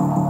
you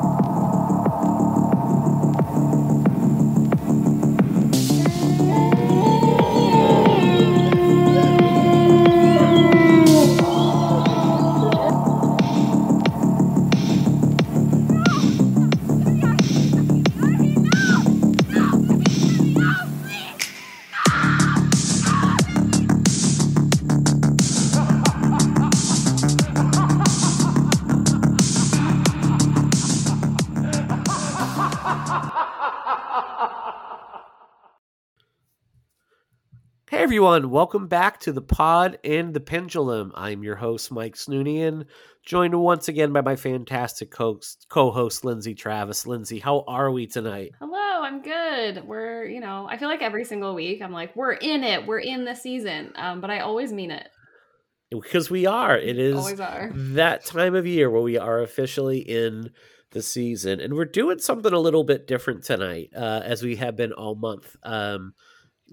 everyone. Welcome back to the pod and the pendulum. I'm your host, Mike Snoonian, joined once again by my fantastic co host, Lindsay Traves. Lindsay, how are we tonight? Hello, I'm good. We're, you know, I feel like every single week I'm like, we're in it, we're in the season. Um, but I always mean it. Because we are. It is are. that time of year where we are officially in the season. And we're doing something a little bit different tonight, uh, as we have been all month. Um,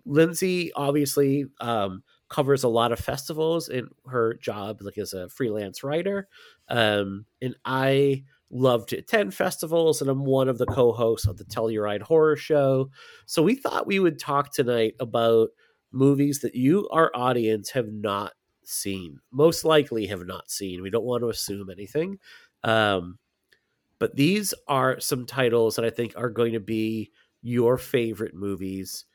Lindsay obviously um, covers a lot of festivals in her job, like as a freelance writer. Um, and I love to attend festivals, and I'm one of the co-hosts of the Telluride Horror Show. So we thought we would talk tonight about movies that you, our audience, have not seen. Most likely have not seen. We don't want to assume anything. Um, but these are some titles that I think are going to be your favorite movies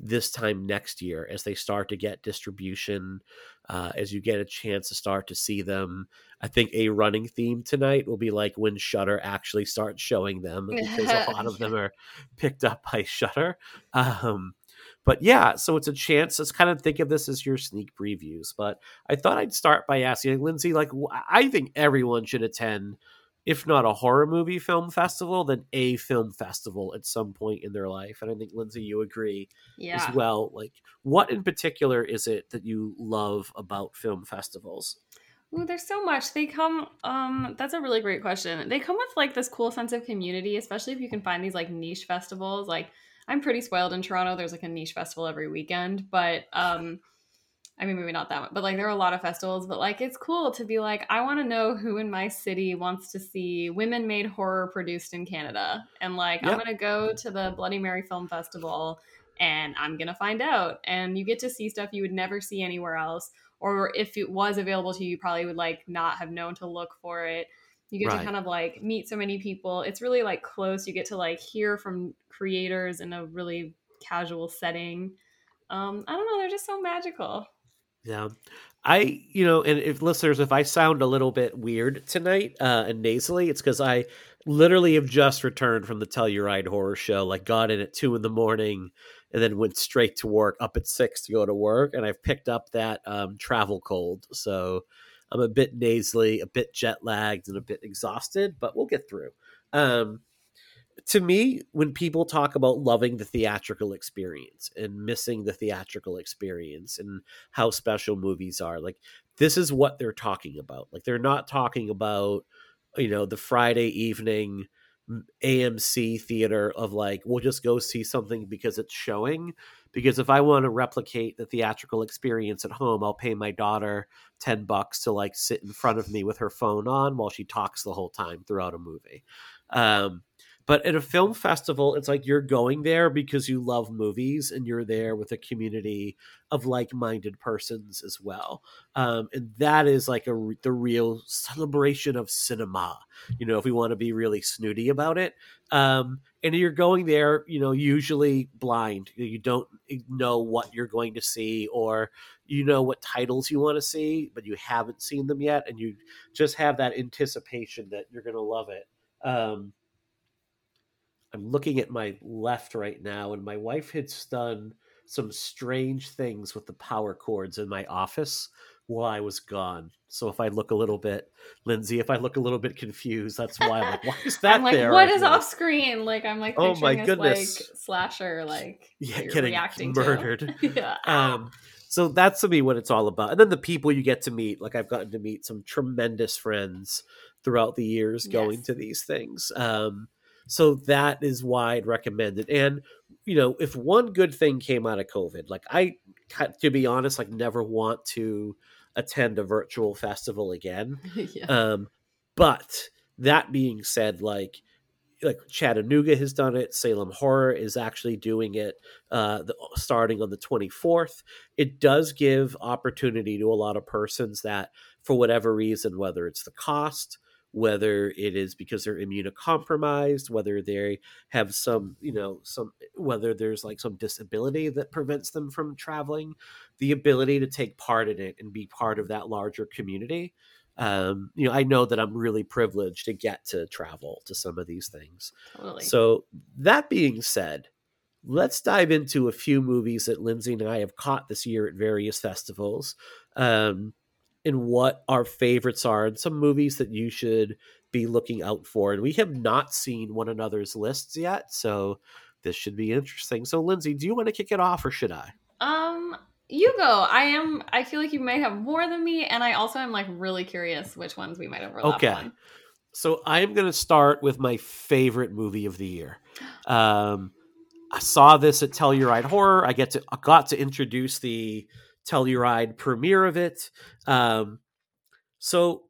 this time next year as they start to get distribution, uh, as you get a chance to start to see them. I think a running theme tonight will be like when Shudder actually starts showing them because a lot of them are picked up by Shudder. Um, but yeah, so it's a chance. Let's kind of think of this as your sneak previews. But I thought I'd start by asking Lindsay, like, I think everyone should attend if not a horror movie film festival, then a film festival at some point in their life. And I think Lindsay, you agree yeah. as well. Like, what in particular is it that you love about film festivals? Ooh, there's so much. They come um that's a really great question. They come with like this cool sense of community, especially if you can find these like niche festivals. Like I'm pretty spoiled in Toronto. There's like a niche festival every weekend, but um I mean, maybe not that much, but like there are a lot of festivals, but like it's cool to be like, I want to know who in my city wants to see women made horror produced in Canada. And like, yep. I'm going to go to the Bloody Mary Film Festival and I'm going to find out. And you get to see stuff you would never see anywhere else. Or if it was available to you, you probably would like not have known to look for it. You get right. to kind of like meet so many people. It's really like close. You get to like hear from creators in a really casual setting. Um, I don't know. They're just so magical. Yeah. I, you know, and if listeners, if I sound a little bit weird tonight uh, and nasally, it's because I literally have just returned from the Telluride horror show. Like, got in at two in the morning and then went straight to work up at six to go to work. And I've picked up that um, travel cold. So I'm a bit nasally, a bit jet lagged, and a bit exhausted, but we'll get through. Um, to me, when people talk about loving the theatrical experience and missing the theatrical experience and how special movies are, like this is what they're talking about. Like they're not talking about, you know, the Friday evening AMC theater of like, we'll just go see something because it's showing. Because if I want to replicate the theatrical experience at home, I'll pay my daughter 10 bucks to like sit in front of me with her phone on while she talks the whole time throughout a movie. Um, but at a film festival, it's like you're going there because you love movies and you're there with a community of like-minded persons as well. Um, and that is like a the real celebration of cinema. You know, if we want to be really snooty about it. Um, and you're going there, you know, usually blind. You don't know what you're going to see, or you know what titles you want to see, but you haven't seen them yet, and you just have that anticipation that you're going to love it. Um, I'm looking at my left right now, and my wife had done some strange things with the power cords in my office while I was gone. So if I look a little bit, Lindsay, if I look a little bit confused, that's why I'm like, why is that I'm like, there? What right is now? off screen? Like I'm like, oh my goodness, like slasher, like yeah, getting murdered. yeah. Um, so that's to me what it's all about. And then the people you get to meet, like I've gotten to meet some tremendous friends throughout the years going yes. to these things. Um, so that is why I'd recommend it. And you know, if one good thing came out of COVID, like I, to be honest, like never want to attend a virtual festival again. yeah. Um, but that being said, like like Chattanooga has done it. Salem Horror is actually doing it uh, the, starting on the 24th. It does give opportunity to a lot of persons that, for whatever reason, whether it's the cost, whether it is because they're immunocompromised, whether they have some, you know, some, whether there's like some disability that prevents them from traveling, the ability to take part in it and be part of that larger community um, you know, I know that I'm really privileged to get to travel to some of these things. Totally. So that being said, let's dive into a few movies that Lindsay and I have caught this year at various festivals, um, and what our favorites are, and some movies that you should be looking out for. And we have not seen one another's lists yet, so this should be interesting. So, Lindsay, do you want to kick it off, or should I? Um, you go. I am. I feel like you may have more than me, and I also am like really curious which ones we might overlap okay. on. So I am going to start with my favorite movie of the year. Um, I saw this at Telluride Horror. I get to I got to introduce the Telluride premiere of it. Um, so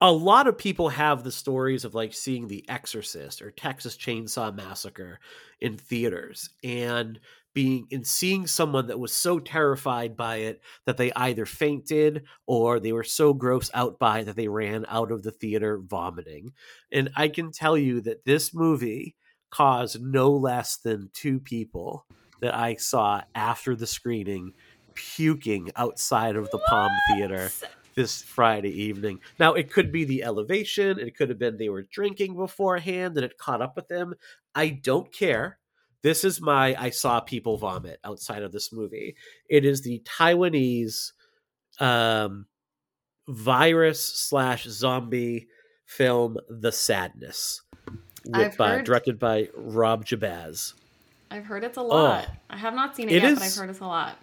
a lot of people have the stories of like seeing The Exorcist or Texas Chainsaw Massacre in theaters, and being and seeing someone that was so terrified by it that they either fainted or they were so grossed out by it that they ran out of the theater vomiting. And I can tell you that this movie caused no less than two people that I saw after the screening puking outside of the what? Palm Theater this Friday evening. Now, it could be the elevation, it could have been they were drinking beforehand and it caught up with them. I don't care this is my I saw people vomit outside of this movie. It is the Taiwanese um, virus slash zombie film The Sadness, with, by, directed by Rob Jabbaz. I've heard it's a lot. Oh, I have not seen it, it yet, is, but I've heard it's a lot.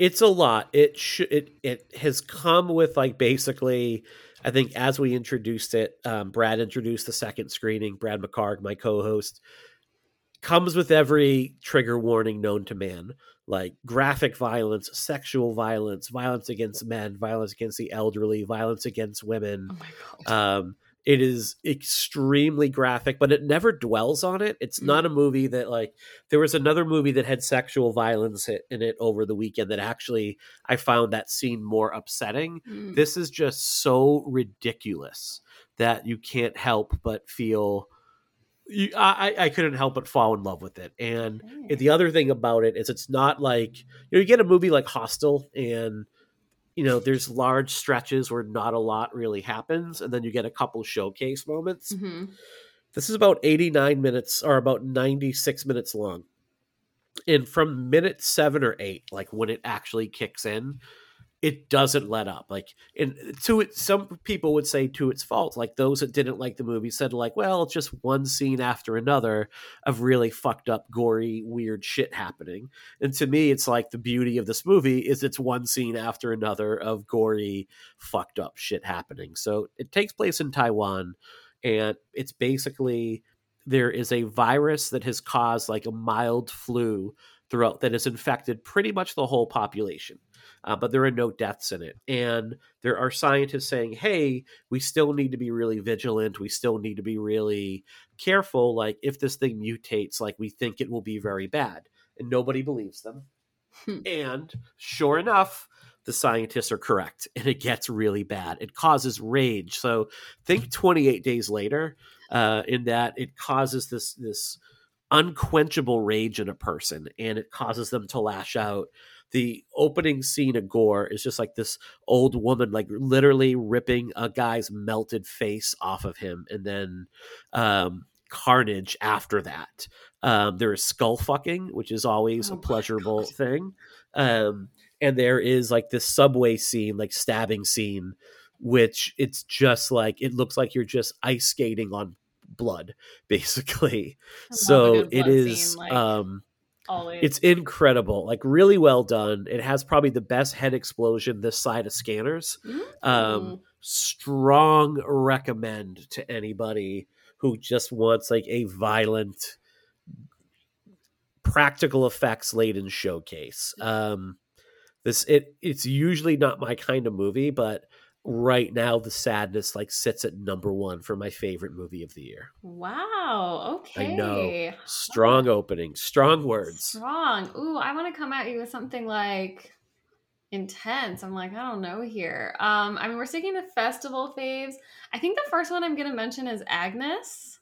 It's a lot. It should. It it has come with like basically. I think as we introduced it, um, Brad introduced the second screening. Brad McHargue, my co-host, comes with every trigger warning known to man like graphic violence sexual violence violence against men violence against the elderly violence against women oh um, it is extremely graphic but it never dwells on it it's mm. not a movie that like there was another movie that had sexual violence in it over the weekend that actually i found that scene more upsetting mm. this is just so ridiculous that you can't help but feel you, I, I couldn't help but fall in love with it. And the other thing about it is it's not like you know you get a movie like Hostel and you know there's large stretches where not a lot really happens and then you get a couple showcase moments. Mm-hmm. This is about 89 minutes or about 96 minutes long. And from minute 7 or 8 like when it actually kicks in, it doesn't let up. Like, and to it, some people would say to its fault. Like those that didn't like the movie said, like, well, it's just one scene after another of really fucked up, gory, weird shit happening. And to me, it's like the beauty of this movie is it's one scene after another of gory, fucked up shit happening. So it takes place in Taiwan, and it's basically there is a virus that has caused like a mild flu throughout that has infected pretty much the whole population uh, but there are no deaths in it. And there are scientists saying, hey, we still need to be really vigilant. We still need to be really careful. Like, if this thing mutates, like, we think it will be very bad. And nobody believes them. Hmm. And sure enough, the scientists are correct and it gets really bad. It causes rage. So think 28 days later, uh, in that it causes this, this, unquenchable rage in a person and it causes them to lash out. The opening scene of gore is just like this old woman like literally ripping a guy's melted face off of him and then um carnage after that. Um there is skull fucking which is always oh a pleasurable thing. Um and there is like this subway scene like stabbing scene which it's just like it looks like you're just ice skating on blood basically so it is scene, like... um Always. It's incredible, like really well done. It has probably the best head explosion this side of scanners. Mm-hmm. Um, strong recommend to anybody who just wants like a violent, practical effects laden showcase. Um, this it it's usually not my kind of movie, but right now the sadness like sits at number one for my favorite movie of the year. Wow. Okay. I know. Strong opening, strong words. Strong. Ooh, I want to come at you with something like intense. I'm like, I don't know here. Um, I mean, we're sticking to festival faves. I think the first one I'm gonna mention is Agnes.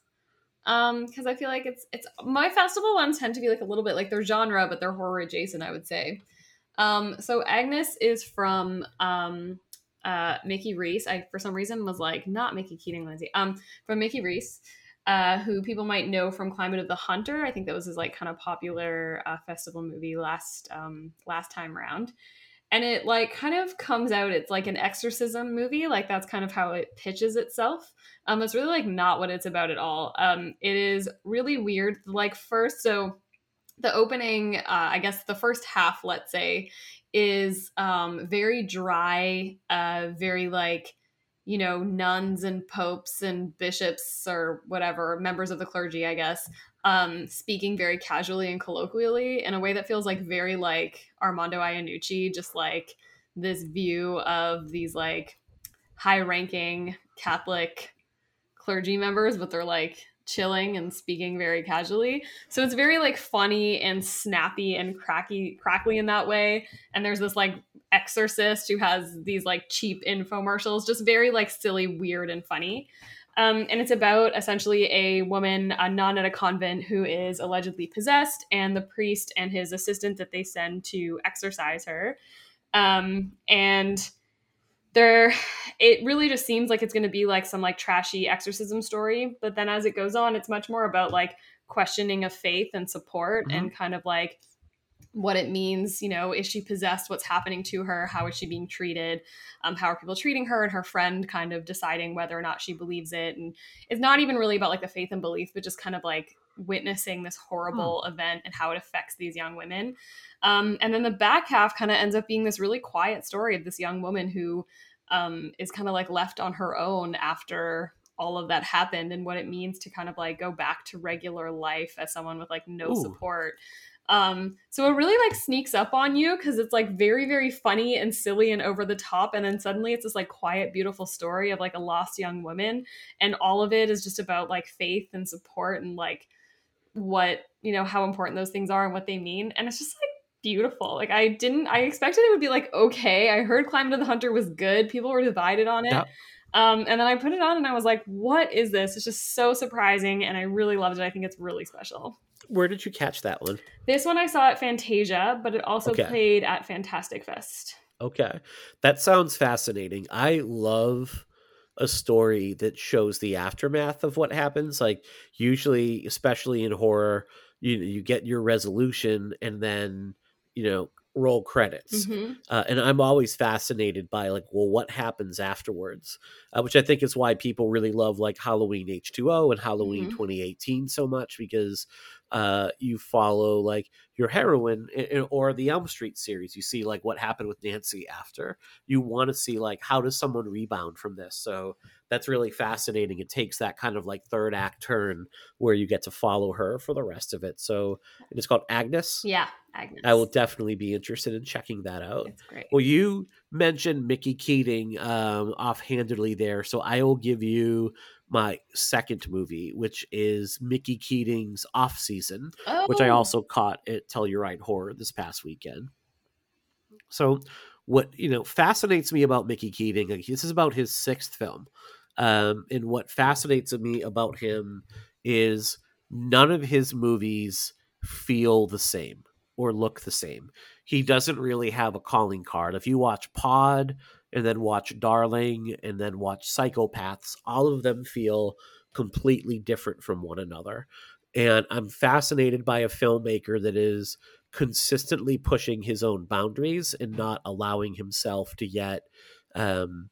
Um, because I feel like it's it's my festival ones tend to be like a little bit like their genre, but they're horror adjacent, I would say. Um, so Agnes is from um uh Mickey Reese. I for some reason was like not Mickey Keating Lindsay. Um, from Mickey Reese. Uh, who people might know from Climate of the Hunter. I think that was his like kind of popular uh, festival movie last um, last time round and it like kind of comes out it's like an exorcism movie like that's kind of how it pitches itself um it's really like not what it's about at all um it is really weird like first so the opening uh i guess the first half let's say is um very dry uh very like you know nuns and popes and bishops or whatever members of the clergy i guess um, speaking very casually and colloquially in a way that feels like very like Armando Iannucci, just like this view of these like high ranking Catholic clergy members, but they're like chilling and speaking very casually. So it's very like funny and snappy and cracky crackly in that way. And there's this like exorcist who has these like cheap infomercials, just very like silly, weird, and funny. Um, and it's about essentially a woman, a nun at a convent, who is allegedly possessed, and the priest and his assistant that they send to exorcise her. Um, and there, it really just seems like it's going to be like some like trashy exorcism story. But then as it goes on, it's much more about like questioning of faith and support mm-hmm. and kind of like what it means you know is she possessed what's happening to her how is she being treated um, how are people treating her and her friend kind of deciding whether or not she believes it and it's not even really about like the faith and belief but just kind of like witnessing this horrible hmm. event and how it affects these young women um, and then the back half kind of ends up being this really quiet story of this young woman who um, is kind of like left on her own after all of that happened and what it means to kind of like go back to regular life as someone with like no Ooh. support um, so it really like sneaks up on you because it's like very, very funny and silly and over the top. And then suddenly it's this like quiet, beautiful story of like a lost young woman. And all of it is just about like faith and support and like what, you know, how important those things are and what they mean. And it's just like beautiful. Like I didn't I expected it would be like okay. I heard Climate to the Hunter was good. People were divided on it. Yeah. Um, and then I put it on and I was like, what is this? It's just so surprising and I really loved it. I think it's really special. Where did you catch that one? This one I saw at Fantasia, but it also okay. played at Fantastic Fest. Okay. That sounds fascinating. I love a story that shows the aftermath of what happens. Like usually, especially in horror, you you get your resolution and then, you know, roll credits mm-hmm. uh, and i'm always fascinated by like well what happens afterwards uh, which i think is why people really love like halloween h2o and halloween mm-hmm. 2018 so much because uh, you follow like your heroine or the Elm Street series. You see like what happened with Nancy after. You want to see like how does someone rebound from this. So that's really fascinating. It takes that kind of like third act turn where you get to follow her for the rest of it. So it's called Agnes. Yeah, Agnes. I will definitely be interested in checking that out. It's great. Well, you mentioned Mickey Keating um, offhandedly there, so I will give you my second movie, which is Mickey Keating's Off Season, oh. which I oh. also caught at Telluride Horror this past weekend. So, what you know fascinates me about Mickey Keating, this is about his sixth film, um, and what fascinates me about him is none of his movies feel the same or look the same. He doesn't really have a calling card. If you watch Pod and then watch Darling and then watch Psychopaths, all of them feel completely different from one another. And I'm fascinated by a filmmaker that is consistently pushing his own boundaries and not allowing himself to get um,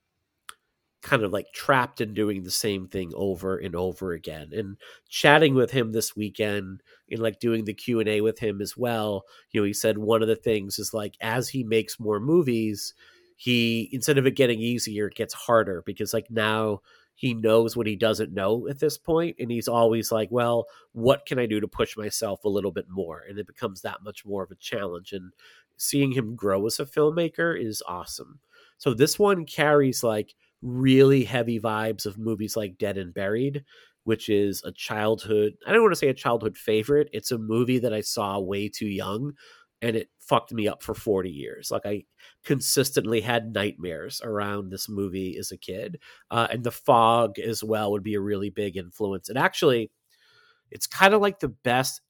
kind of like trapped in doing the same thing over and over again and chatting with him this weekend and like doing the q&a with him as well you know he said one of the things is like as he makes more movies he instead of it getting easier it gets harder because like now he knows what he doesn't know at this point and he's always like well what can i do to push myself a little bit more and it becomes that much more of a challenge and seeing him grow as a filmmaker is awesome so this one carries like really heavy vibes of movies like Dead and Buried, which is a childhood, I don't want to say a childhood favorite. It's a movie that I saw way too young and it fucked me up for 40 years. Like I consistently had nightmares around this movie as a kid. Uh, and The Fog as well would be a really big influence. And actually, it's kind of like the best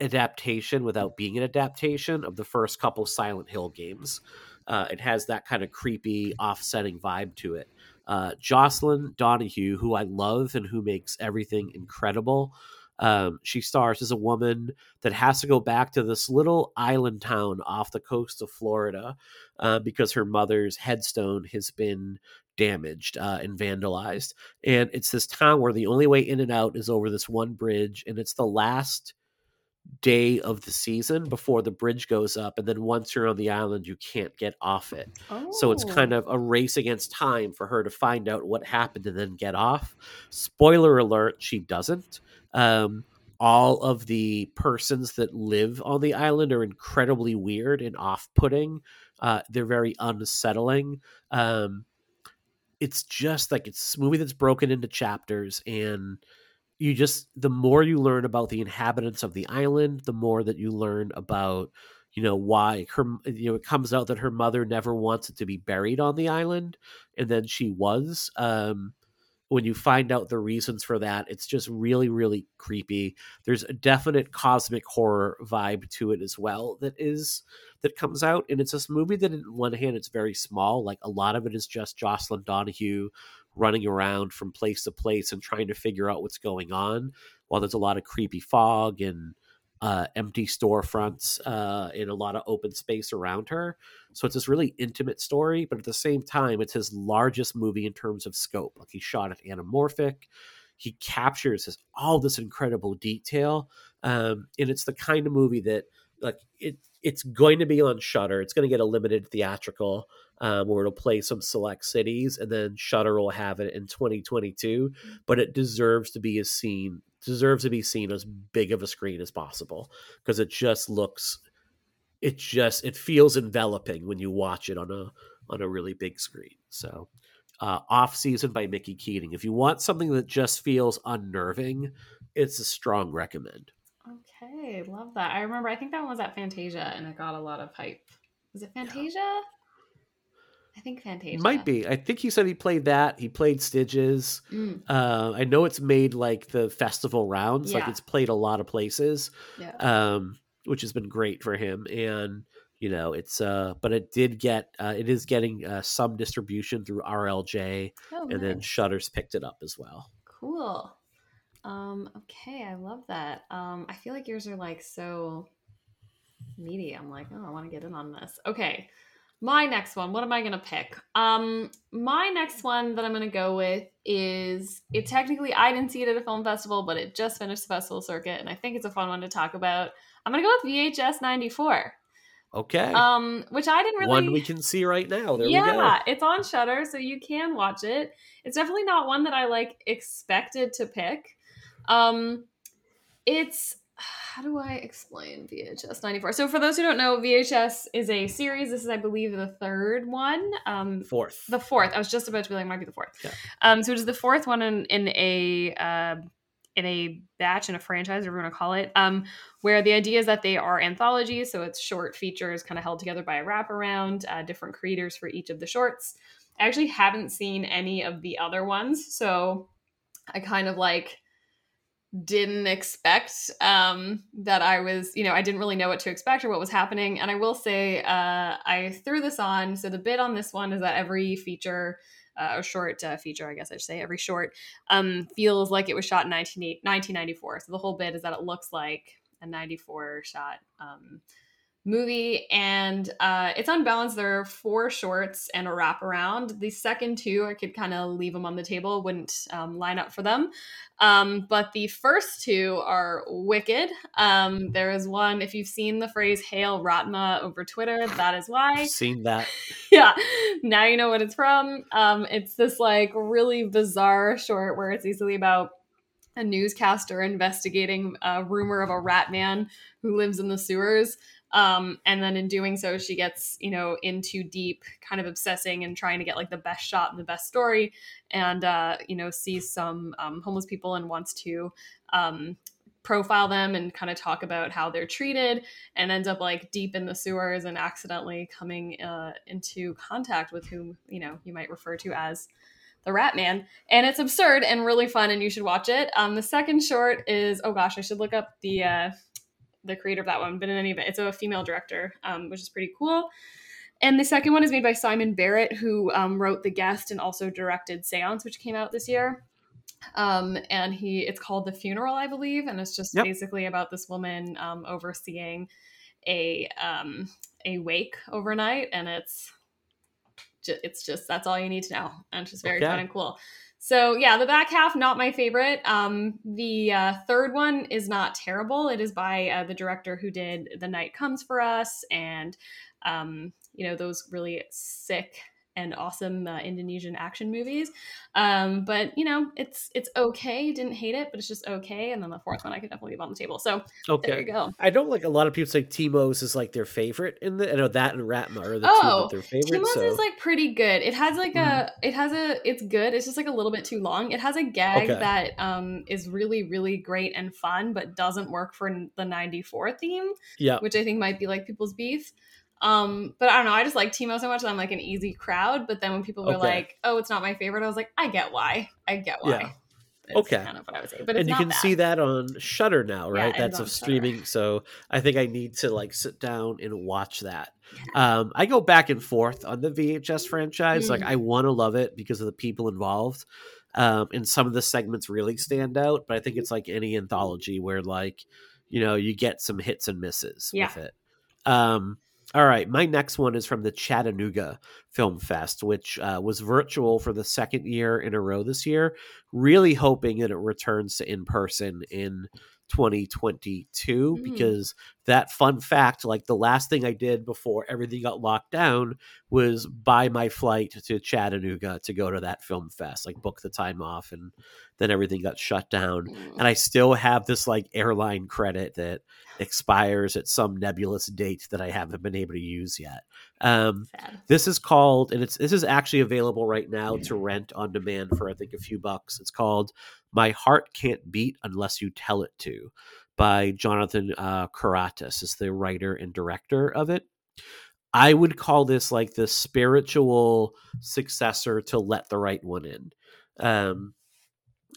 adaptation without being an adaptation of the first couple Silent Hill games. Uh, it has that kind of creepy, offsetting vibe to it. Uh, Jocelin Donahue, who I love and who makes everything incredible. Um, she stars as a woman that has to go back to this little island town off the coast of Florida uh, because her mother's headstone has been damaged uh, and vandalized. And it's this town where the only way in and out is over this one bridge, and it's the last day of the season before the bridge goes up and then once you're on the island you can't get off it oh. so it's kind oh. of a race against time for her to find out what happened and then get off spoiler alert she doesn't um, all of the persons that live on the island are incredibly weird and off-putting. Uh, they're very unsettling. Um, it's just like it's a movie that's broken into chapters and you just the more you learn about the inhabitants of the island, the more that you learn about you know why her you know it comes out that her mother never wanted to be buried on the island and then she was um when you find out the reasons for that, it's just really, really creepy. There's a definite cosmic horror vibe to it as well that is that comes out. And it's this movie that in one hand it's very small. Like a lot of it is just Jocelin Donahue running around from place to place and trying to figure out what's going on while there's a lot of creepy fog and uh, empty storefronts uh, in a lot of open space around her. So it's this really intimate story, but at the same time, it's his largest movie in terms of scope. Like he shot it anamorphic. He captures this, all this incredible detail, um, and it's the kind of movie that like it it's going to be on Shudder. It's going to get a limited theatrical um, where it'll play some select cities, and then Shudder will have it in 2022. But it deserves to be a scene deserves to be seen as big of a screen as possible because it just looks it just it feels enveloping when you watch it on a on a really big screen. So uh, off season by mickey keating. If you want something that just feels unnerving it's a strong recommend. Okay love that. I remember i think that one was at fantasia and it got a lot of hype. Was it fantasia? yeah. I think Fantasia might be. I think he said he played that. He played Sitges. Mm. Uh, I know it's made like the festival rounds. Yeah. Like it's played a lot of places. Yeah. Um, which has been great for him. And you know, it's uh, but it did get uh, it is getting uh, some distribution through RLJ, oh, and nice. then Shudder's picked it up as well. Cool. Um, okay, I love that. Um, I feel like yours are like so meaty. I'm like, oh, I want to get in on this. Okay my next one what am i going to pick? Um my next one that i'm going to go with is it technically i didn't see it at a film festival but it just finished the festival circuit and i think it's a fun one to talk about. I'm going to go with vhs 94 okay. Um which i didn't really one we can see right now. There yeah it's on Shudder so you can watch it. It's definitely not one that i like expected to pick. Um it's how do I explain VHS 94? So, for those who don't know, VHS is a series. This is, I believe, the third one. Um, fourth. The fourth. I was just about to be like, might be the fourth. Yeah. Um, so, it is the fourth one in, in a. Uh, in a batch in a franchise, whatever you want to call it, um, where the idea is that they are anthologies, so it's short features kind of held together by a wraparound, uh, different creators for each of the shorts. I actually haven't seen any of the other ones, so I kind of like didn't expect um, that I was, you know, I didn't really know what to expect or what was happening. And I will say, uh, I threw this on. So the bit on this one is that every feature, uh, or short uh, feature, I guess I should say, every short um, feels like it was shot in 19, 1994. So the whole bit is that it looks like a 94 shot um, movie and uh, it's unbalanced. There are four shorts and a wraparound. The second two i could kind of leave them on the table wouldn't um, line up for them. Um, but the first two are wicked. Um, there is one if you've seen the phrase hail ratma over twitter that is why. I've seen that. Yeah now you know what it's from. Um, it's this like really bizarre short where it's easily about a newscaster investigating a rumor of a rat man who lives in the sewers. Um, and then in doing so, she gets, you know, into deep, kind of obsessing and trying to get like the best shot and the best story, and uh, you know, sees some um, homeless people and wants to um, profile them and kind of talk about how they're treated, and ends up like deep in the sewers and accidentally coming uh, into contact with whom you know you might refer to as the Rat Man, and it's absurd and really fun, and you should watch it. Um, the second short is oh gosh, I should look up the uh, the creator of that one, but in any event, it's a female director, um, which is pretty cool. And the second one is made by Simon Barrett, who um, wrote The Guest and also directed Seance, which came out this year. Um, and he, it's called The Funeral, I believe, and it's just yep. basically about this woman um, overseeing a um, a wake overnight, and it's it's just that's all you need to know, and it's just very okay. fun and cool. So yeah, the back half not my favorite. Um, the uh, third one is not terrible. It is by uh, the director who did The Night Comes for Us and um, you know those really sick and awesome uh, Indonesian action movies. Um, but you know, it's it's okay. Didn't hate it, but it's just okay. And then the fourth one I could definitely leave on the table. So okay, there you go. I don't like a lot of people say Timos is like their favorite in the. I know that and Ratma are the oh, two that their favorite. Timos so. is like pretty good. It has like mm. a. Mm-hmm. It has a. It's good. It's just like a little bit too long. It has a gag okay. that um is really really great and fun, but doesn't work for the '94 theme. Yeah, which I think might be like people's beef. Um, but I don't know. I just like Timo so much that I'm like an easy crowd. But then when people were okay. like, "Oh, it's not my favorite," I was like, "I get why. I get why." Yeah. It's okay. Kind of what I would say. But and you can bad. see that on Shudder now, right? Yeah, That's of streaming. Shudder. So I think I need to like sit down and watch that. Yeah. Um, I go back and forth on the VHS franchise. Mm. Like I want to love it because of the people involved. Um, and some of the segments really stand out, but I think it's like any anthology where like, you know, you get some hits and misses yeah. with it. Um, all right, my next one is from the Chattanooga Film Fest, which uh, was virtual for the second year in a row this year. Really hoping that it returns to in person in 2022 mm. because that fun fact like the last thing i did before everything got locked down was buy my flight to chattanooga to go to that film fest like book the time off and then everything got shut down. Mm. and i still have this like airline credit that expires at some nebulous date that i haven't been able to use yet. Um, this is called and it's this is actually available right now to rent on demand for i think a few bucks. It's called my Heart Can't Beat Unless You Tell It To by Jonathan uh, Cuartas, is the writer and director of it. I would call this like the spiritual successor to Let the Right One In. Um,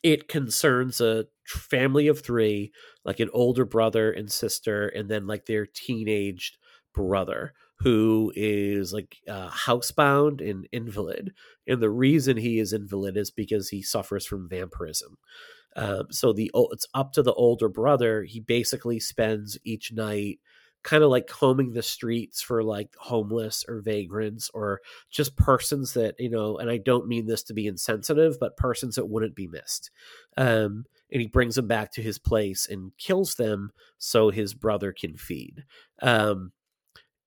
it concerns a family of three, like an older brother and sister, and then like their teenaged brother who is like uh, housebound and invalid. And the reason he is invalid is because he suffers from vampirism. Um, so the it's up to the older brother. He basically spends each night kind of like combing the streets for like homeless or vagrants or just persons that you know and i don't mean this to be insensitive but persons that wouldn't be missed um, and he brings them back to his place and kills them so his brother can feed um,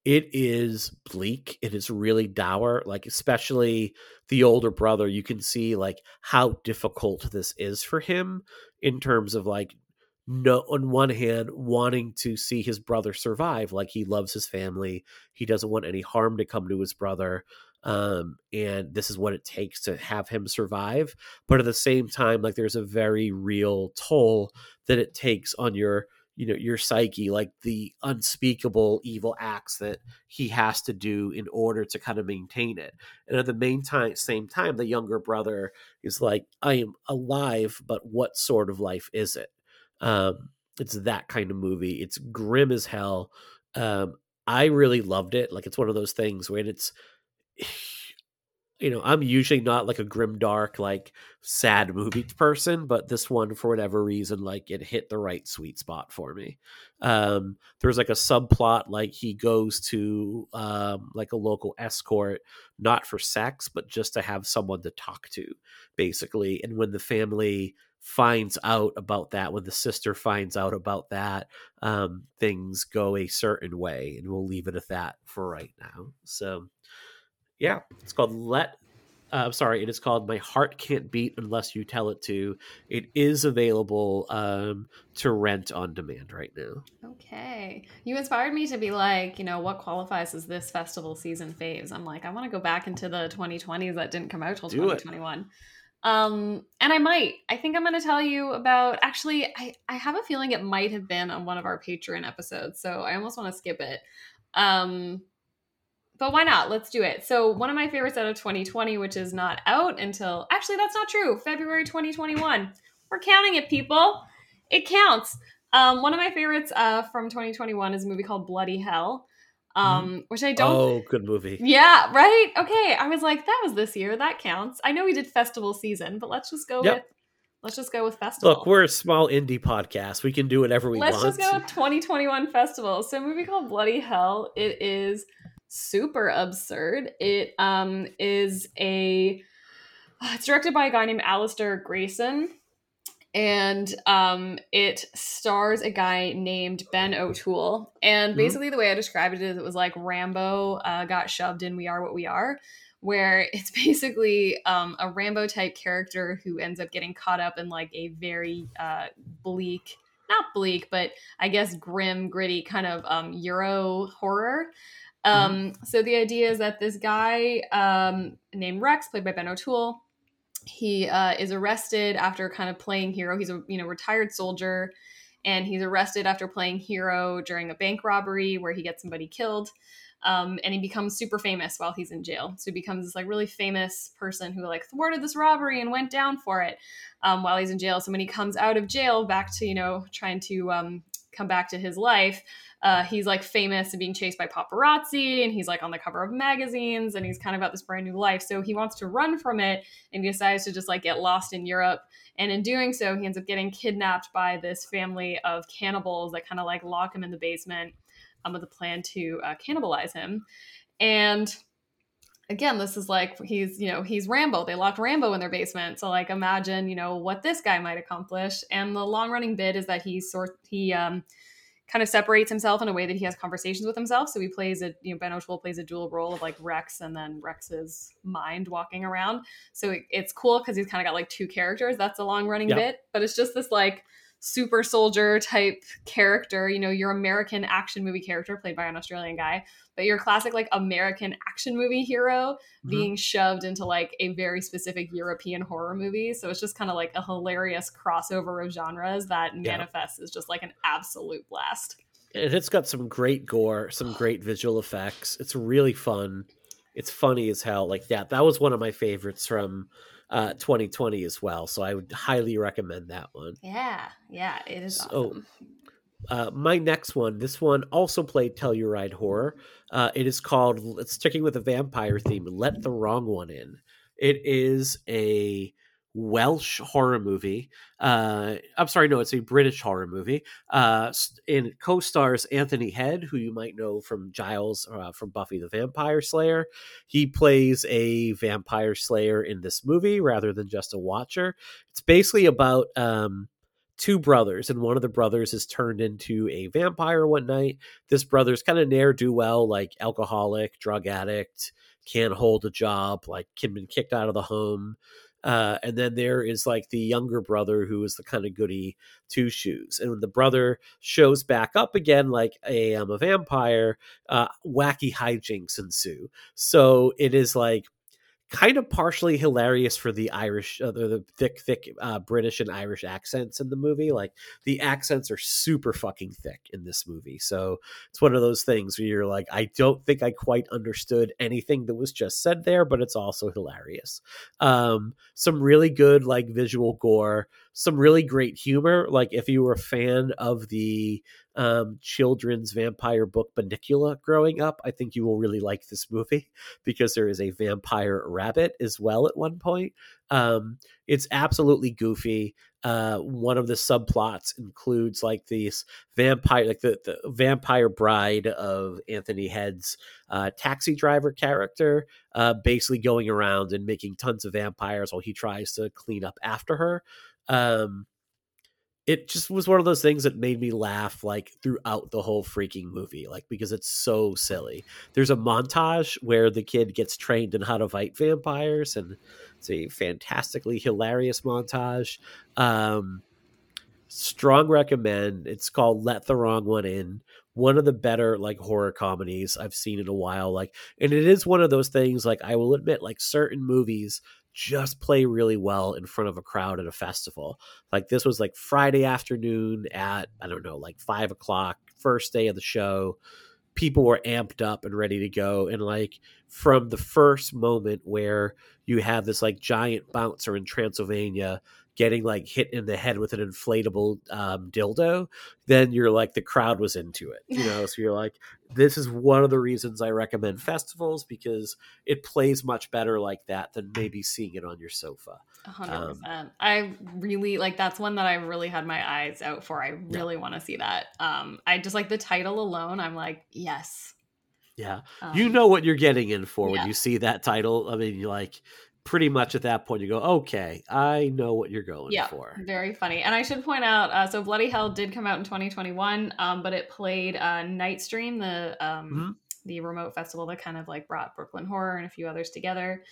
it is bleak it is really dour like especially the older brother you can see like how difficult this is for him in terms of like no on one hand wanting to see his brother survive like he loves his family he doesn't want any harm to come to his brother um, and this is what it takes to have him survive but at the same time like there's a very real toll that it takes on your you know your psyche like the unspeakable evil acts that he has to do in order to kind of maintain it. And at the main time same time the younger brother is like i am alive but what sort of life is it? Um it's that kind of movie. It's grim as hell. Um i really loved it. Like it's one of those things when it's you know, I'm usually not like a grim dark, like sad movie person, but this one, for whatever reason, like it hit the right sweet spot for me. Um, there's like a subplot, like he goes to um, like a local escort, not for sex, but just to have someone to talk to, basically. And when the family finds out about that, when the sister finds out about that, um, things go a certain way, and we'll leave it at that for right now. So yeah, it's called Let uh, I'm sorry, it is called My Heart Can't Beat Unless You Tell It to. It is available um, to rent on demand right now. Okay. You inspired me to be like, you know, what qualifies as this festival season faves? I'm like, I want to go back into the 2020s that didn't come out till Do it. 2021. Um, and I might. I think I'm going to tell you about. Actually, I I have a feeling it might have been on one of our Patreon episodes, so I almost want to skip it. Um, but why not? Let's do it. So one of my favorites out of 2020, which is not out until actually that's not true. February 2021. We're counting it, people. It counts. Um, one of my favorites uh, from 2021 is a movie called Bloody Hell, um, which I don't. Oh, good movie. Yeah, right. Okay, I was like, that was this year. That counts. I know we did festival season, but let's just go Yep. with let's just go with festival. Look, we're a small indie podcast. We can do whatever we want. Let's just go with 2021 festival. So, a movie called Bloody Hell. It is super absurd. It um is a it's directed by a guy named Alister Grierson. And um, it stars a guy named Ben O'Toole. And Mhm. basically, the way I described it is it was like Rambo uh, got shoved in We Are What We Are, where it's basically um, a Rambo type character who ends up getting caught up in like a very uh, bleak, not bleak, but I guess grim, gritty kind of um, Euro horror. Um, So the idea is that this guy um, named Rex, played by Ben O'Toole, he uh, is arrested after kind of playing hero. He's a you know retired soldier, and he's arrested after playing hero during a bank robbery where he gets somebody killed. Um, and he becomes super famous while he's in jail. So he becomes this like really famous person who like thwarted this robbery and went down for it um, while he's in jail. So when he comes out of jail, back to you know trying to um, come back to his life, uh, he's like famous and being chased by paparazzi, and he's like on the cover of magazines, and he's kind of got this brand new life. So he wants to run from it, and he decides to just like get lost in Europe. And in doing so, he ends up getting kidnapped by this family of cannibals that kind of like lock him in the basement um, with a plan to uh, cannibalize him. And again, this is like he's you know he's Rambo. They locked Rambo in their basement, so like imagine you know what this guy might accomplish. And the long running bit is that he sort he um kind of separates himself in a way that he has conversations with himself. So he plays a you know Ben O'Toole plays a dual role of like Rex and then Rex's mind walking around. So it, it's cool because he's kind of got like two characters. That's a long running Yeah. bit, but it's just this like super soldier type character. You know, your American action movie character played by an Australian guy, but your classic like American action movie hero Mhm. being shoved into like a very specific European horror movie. So it's just kind of like a hilarious crossover of genres that Yeah. manifests as just like an absolute blast. and it's got some great gore, some great visual effects. It's really fun. It's funny as hell. Like that. That was one of my favorites from uh, 2020 as well. So I would highly recommend that one. Yeah, yeah, it is So- awesome. Uh, my next one, this one also played Telluride Horror. Uh, it is called, it's sticking with the vampire theme, Let the Wrong One In. It is a Welsh horror movie. Uh, I'm sorry, no, it's a British horror movie. Uh, and co-stars Anthony Head, who you might know from Giles uh, from Buffy the Vampire Slayer. He plays a vampire slayer in this movie rather than just a watcher. It's basically about um, two brothers, and one of the brothers is turned into a vampire one night. This brother's kind of ne'er do well, like alcoholic, drug addict, can't hold a job, like can been kicked out of the home. Uh, and then there is like the younger brother who is the kind of goody two shoes. And when the brother shows back up again, like, hey, I'm a vampire, uh, wacky hijinks ensue. So it is like kind of partially hilarious for the Irish, uh, the, the thick, thick uh, British and Irish accents in the movie. Like the accents are super fucking thick in this movie. So it's one of those things where you're like, I don't think I quite understood anything that was just said there, but it's also hilarious. Um, some really good like visual gore, some really great humor. Like if you were a fan of the um, children's vampire book Bunnicula growing up, I think you will really like this movie because there is a vampire rabbit as well at one point. Um, it's absolutely goofy. Uh, one of the subplots includes like these vampire, like the, the vampire bride of Anthony Head's uh, taxi driver character, uh, basically going around and making tons of vampires while he tries to clean up after her. Um, it just was one of those things that made me laugh like throughout the whole freaking movie like because it's so silly. There's a montage where the kid gets trained in how to fight vampires and it's a fantastically hilarious montage. Um strong recommend. It's called let the wrong one in one of the better like horror comedies i've seen in a while like and it is one of those things like i will admit like certain movies just play really well in front of a crowd at a festival. Like this was like Friday afternoon at, I don't know, like five o'clock, first day of the show. People were amped up and ready to go. And like from the first moment where you have this like giant bouncer in Transylvania getting like hit in the head with an inflatable um, dildo, then you're like the crowd was into it, you know. so you're like, this is one of the reasons I recommend festivals because it plays much better like that than maybe seeing it on your sofa. hundred um, percent. I really like that's one that I really had my eyes out for. I really yeah. want to see that. Um, I just like the title alone. I'm like, yes. Yeah, um, you know what you're getting in for yeah. when you see that title. I mean, you like pretty much at that point you go, okay, I know what you're going yeah, for. Very funny. And I should point out, uh, so Bloody Hell did come out in 2021, um, but it played uh, Nightstream, the um, mm-hmm. the remote festival that kind of like brought Brooklyn Horror and a few others together.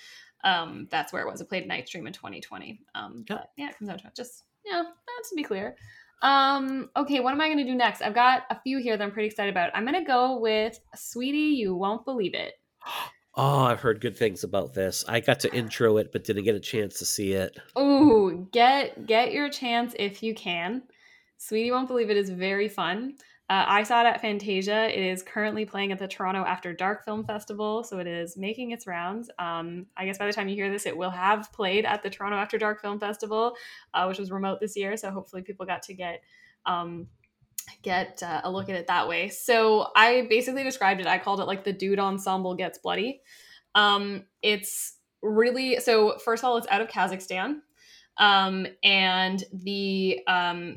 Um, that's where it was. It played Nightstream in 2020. Um, yeah. It comes out to just yeah, to be clear. Um, okay, what am I going to do next? I've got a few here that I'm pretty excited about. I'm going to go with Sweetie, You Won't Believe It. Oh, I've heard good things about this. I got to intro it, but didn't get a chance to see it. Oh, get get your chance if you can. Sweetie won't believe it is very fun. Uh, I saw it at Fantasia. It is currently playing at the Toronto After Dark Film Festival, so it is making its rounds. Um, I guess by the time you hear this, it will have played at the Toronto After Dark Film Festival, uh, which was remote this year. So hopefully, people got to get um, get uh, a look at it that way. So I basically described it. I called it like the dude ensemble gets bloody. Um, it's really so. First of all, it's out of Kazakhstan, um, and the um,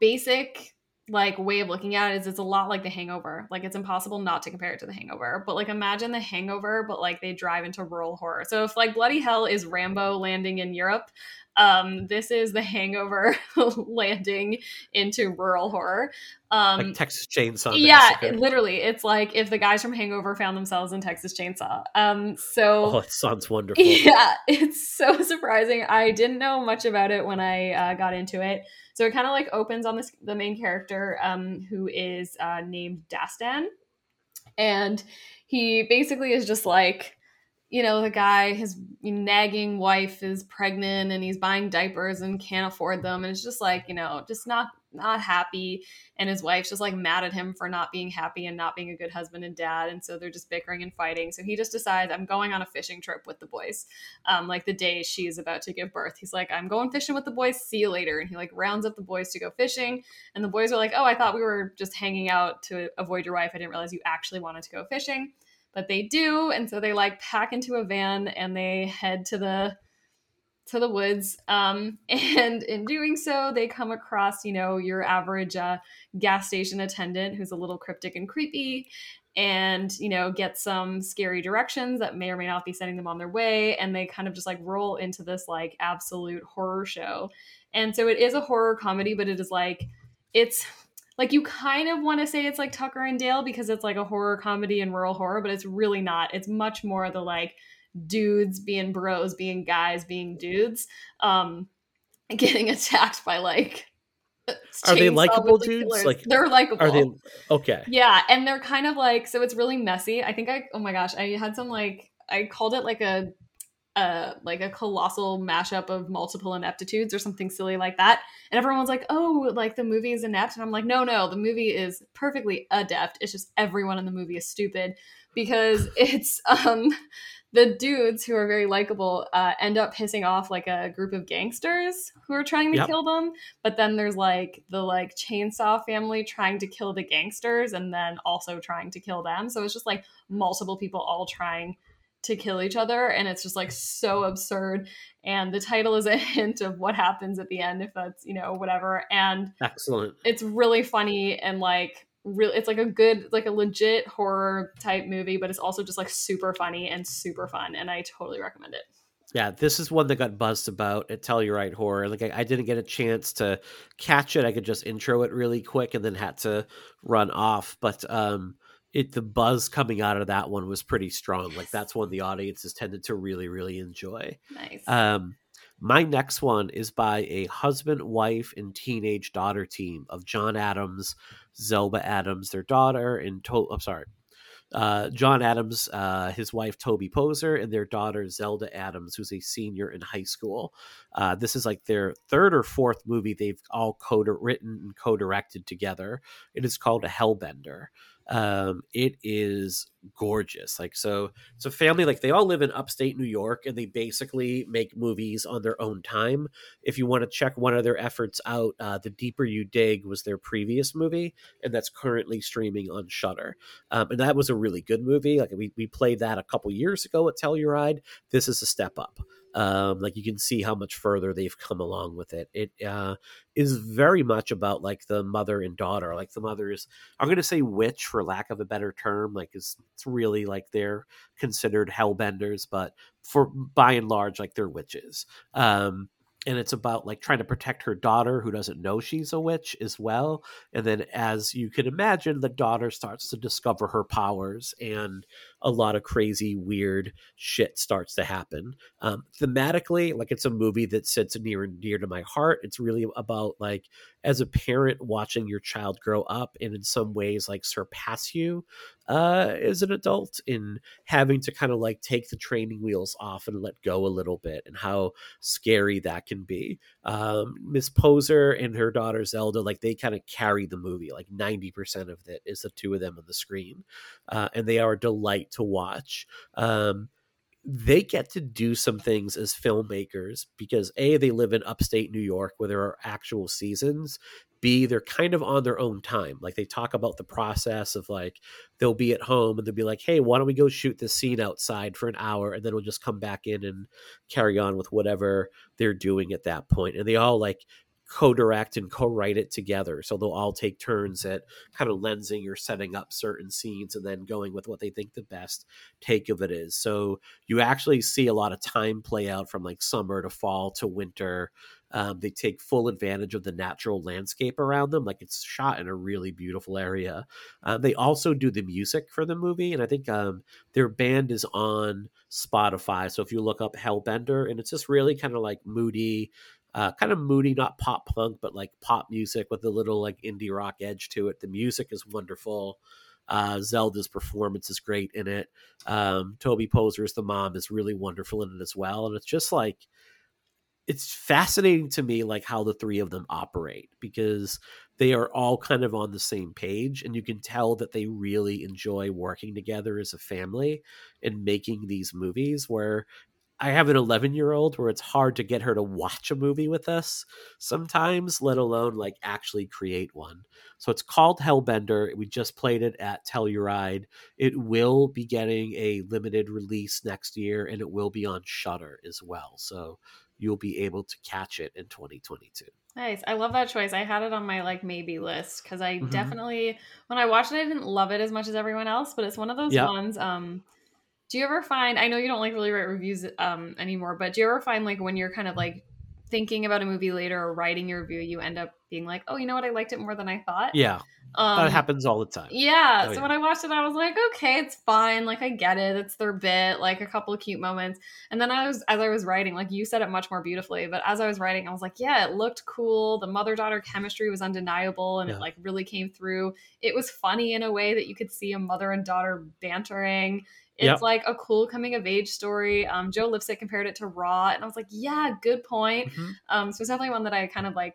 basic like way of looking at it is it's a lot like the hangover like it's impossible not to compare it to the hangover but like imagine the hangover but like they drive into rural horror so if like bloody hell is rambo landing in europe um, this is the hangover landing into rural horror. Um, like Texas Chainsaw. Yeah, Massacre. literally. It's like if the guys from Hangover found themselves in Texas Chainsaw. Um, so oh, it sounds wonderful. Yeah, it's so surprising. I didn't know much about it when I uh, got into it. So it kind of like opens on this the main character, um, who is uh, named Dastan, and he basically is just like you know, the guy, his nagging wife is pregnant and he's buying diapers and can't afford them. And it's just like, you know, just not not happy. And his wife's just like mad at him for not being happy and not being a good husband and dad. And so they're just bickering and fighting. So he just decides, I'm going on a fishing trip with the boys. Um, like the day she's about to give birth. He's like, I'm going fishing with the boys. See you later. And he like rounds up the boys to go fishing. And the boys are like, Oh, I thought we were just hanging out to avoid your wife. I didn't realize you actually wanted to go fishing but they do and so they like pack into a van and they head to the to the woods. Um, and in doing so they come across you know your average uh, gas station attendant who's a little cryptic and creepy and you know get some scary directions that may or may not be sending them on their way. And they kind of just like roll into this like absolute horror show. And so it is a horror comedy but it is like it's like you kind of want to say it's like Tucker and Dale because it's like a horror comedy and rural horror, but it's really not. It's much more the like dudes being bros, being guys, being dudes, um, getting attacked by like. Are they likable dudes? Killers. Like they're likable. Are they okay? Yeah, and they're kind of like so. It's really messy. I think I. Oh my gosh, I had some like I called it like a uh, like a colossal mashup of multiple ineptitudes or something silly like that. And everyone's like, oh, like the movie is inept. And I'm like, no, no, the movie is perfectly adept. It's just everyone in the movie is stupid because it's um the dudes who are very likable uh, end up pissing off like a group of gangsters who are trying to yep. kill them but then there's like the like chainsaw family trying to kill the gangsters and then also trying to kill them so it's just like multiple people all trying to kill each other and it's just like so absurd and the title is a hint of what happens at the end if that's you know whatever and excellent it's really funny and like really it's like a good like a legit horror type movie but it's also just like super funny and super fun and i totally recommend it Yeah, this is one that got buzzed about at Telluride Horror. Like I, I, didn't get a chance to catch it. I could just intro it really quick and then had to run off. But um it the buzz coming out of that one was pretty strong. Yes. Like that's one the audiences tended to really, really enjoy. Nice. Um my next one is by a husband, wife, and teenage daughter team of John Adams, Zelda Adams, their daughter, and to- I'm sorry, uh, John Adams, uh, his wife Toby Poser, and their daughter Zelda Adams, who's a senior in high school. Uh, this is like their third or fourth movie they've all co-written and co-directed together. It is called A Hellbender. Um, it is gorgeous. Like so, so family like they all live in upstate New York, and they basically make movies on their own time. If you want to check one of their efforts out, uh, "The Deeper You Dig" was their previous movie, and that's currently streaming on Shudder Um, and that was a really good movie. Like we we played that a couple years ago at Telluride. This is a step up. Um, like you can see how much further they've come along with it. It uh, is very much about like the mother and daughter. Like the mother is, I'm going to say witch for lack of a better term. Like it's, it's really like they're considered hellbenders, but for by and large, like they're witches. Um, and it's about like trying to protect her daughter who doesn't know she's a witch as well and then as you can imagine the daughter starts to discover her powers and a lot of crazy weird shit starts to happen um, thematically like it's a movie that sits near and dear to my heart it's really about like as a parent watching your child grow up and in some ways like surpass you uh, as an adult in having to kind of like take the training wheels off and let go a little bit and how scary that can be. Um, Miss Poser and her daughter Zelda, like they kind of carry the movie. Like 90% of it is the two of them on the screen. Uh, and they are a delight to watch. Um, they get to do some things as filmmakers because a they live in upstate new york where there are actual seasons b they're kind of on their own time like they talk about the process of like they'll be at home and they'll be like hey why don't we go shoot this scene outside for an hour and then we'll just come back in and carry on with whatever they're doing at that point and they all like co-direct and co-write it together so they'll all take turns at kind of lensing or setting up certain scenes and then going with what they think the best take of it is. So you actually see a lot of time play out from like summer to fall to winter um, they take full advantage of the natural landscape around them like it's shot in a really beautiful area. Uh, they also do the music for the movie and i think um, their band is on spotify so if you look up hellbender and it's just really kind of like moody uh, kind of moody, not pop punk, but like pop music with a little like indie rock edge to it. The music is wonderful. Uh, Zelda's performance is great in it. Um, Toby Poser's the mom is really wonderful in it as well, and it's just like it's fascinating to me like how the three of them operate because they are all kind of on the same page and you can tell that they really enjoy working together as a family and making these movies where I have an 11 year old where it's hard to get her to watch a movie with us sometimes, let alone like actually create one. So it's called Hellbender. We just played it at Telluride. It will be getting a limited release next year and it will be on Shudder as well. So you'll be able to catch it in 2022. Nice. I love that choice. I had it on my like maybe list because I mm-hmm. definitely when I watched it I didn't love it as much as everyone else, but it's one of those yep. ones um do you ever find i know you don't like really write reviews um anymore but do you ever find like when you're kind of like thinking about a movie later or writing your review you end up being like oh you know what? I liked it more than i thought. Yeah. Um, that happens all the time. yeah oh, so yeah. when i watched it i was like okay it's fine like i get it it's their bit like a couple of cute moments. And then i was as i was writing like you said it much more beautifully but as i was writing i was like yeah it looked cool the mother-daughter chemistry was undeniable and yeah. it like really came through. It was funny in a way that you could see a mother and daughter bantering it's yep. like a cool coming of age story. Um, Joe Lipsett compared it to Raw, and I was like, yeah, good point. Mm-hmm. Um, so it's definitely one that I kind of like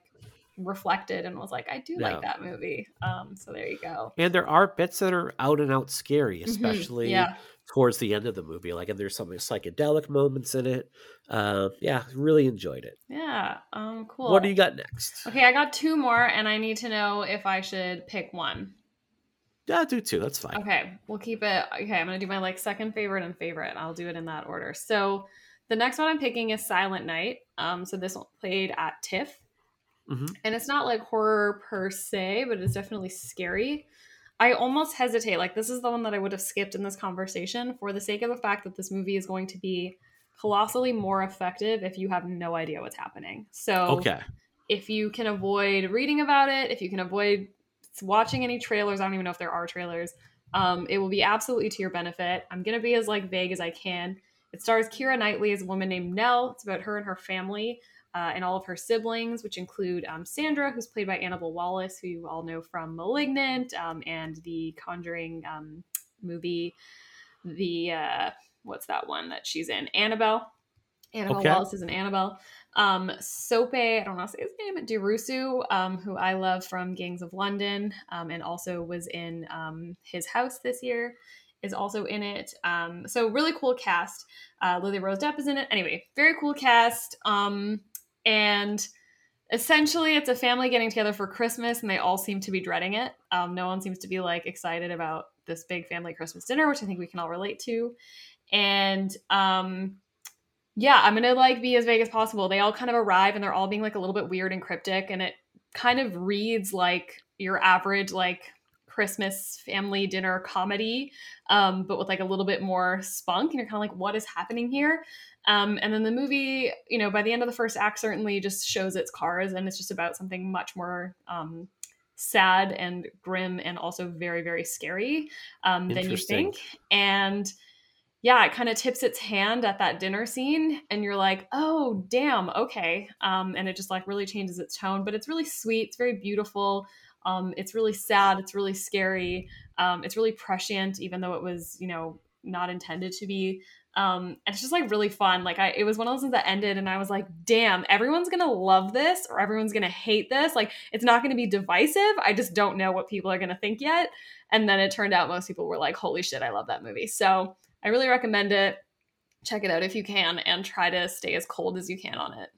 reflected and was like, I do yeah. like that movie. Um, so there you go. And there are bits that are out and out scary, mm-hmm. especially mm-hmm. yeah. towards the end of the movie. Like, and there's some psychedelic moments in it. Uh, yeah, really enjoyed it. Yeah. Um, cool. What do you got next? Okay, I got two more, and I need to know if I should pick one. Yeah, do two. That's fine. Okay, we'll keep it. Okay, I'm gonna do my like second favorite and favorite. I'll do it in that order. So the next one I'm picking is Silent Night. Um, so this one played at TIFF, mm-hmm. and it's not like horror per se, but it's definitely scary. I almost hesitate. Like this is the one that I would have skipped in this conversation for the sake of the fact that this movie is going to be colossally more effective if you have no idea what's happening. So Okay. if you can avoid reading about it, if you can avoid watching any trailers, I don't even know if there are trailers. Um, it will be absolutely to your benefit. I'm gonna be as like vague as I can. It stars Keira Knightley as a woman named Nell. It's about her and her family uh, and all of her siblings, which include um, Sandra, who's played by Annabelle Wallis, who you all know from *Malignant* um, and the Conjuring um, movie. The uh, what's that one that she's in? Annabelle. Annabelle Okay. Wallis is an Annabelle. Um, Sope, I don't know how to say his name, Dirisu, um, who I love from Gangs of London, um, and also was in um, his house this year, is also in it. Um, so really cool cast. Uh, Lily Rose Depp is in it. Anyway, very cool cast. Um, and essentially, it's a family getting together for Christmas, and they all seem to be dreading it. Um, no one seems to be like excited about this big family Christmas dinner, which I think we can all relate to. And um, yeah, I'm gonna like be as vague as possible. They all kind of arrive and they're all being like a little bit weird and cryptic, and it kind of reads like your average like Christmas family dinner comedy, um, but with like a little bit more spunk, and you're kind of like, what is happening here? Um, and then the movie, you know, by the end of the first act, certainly just shows its cards, and it's just about something much more um, sad and grim, and also very, very scary um, than you think. And yeah, it kind of tips its hand at that dinner scene, and you're like, oh, damn, okay. Um, and it just like really changes its tone, but it's really sweet. It's very beautiful. Um, it's really sad. It's really scary. Um, it's really prescient, even though it was, you know, not intended to be. Um, and it's just like really fun. Like I, it was one of those things that ended, and I was like, damn, everyone's gonna love this or everyone's gonna hate this. Like it's not gonna be divisive. I just don't know what people are gonna think yet. And then it turned out most people were like, holy shit, I love that movie. So I really recommend it. Check it out if you can and try to stay as cold as you can on it.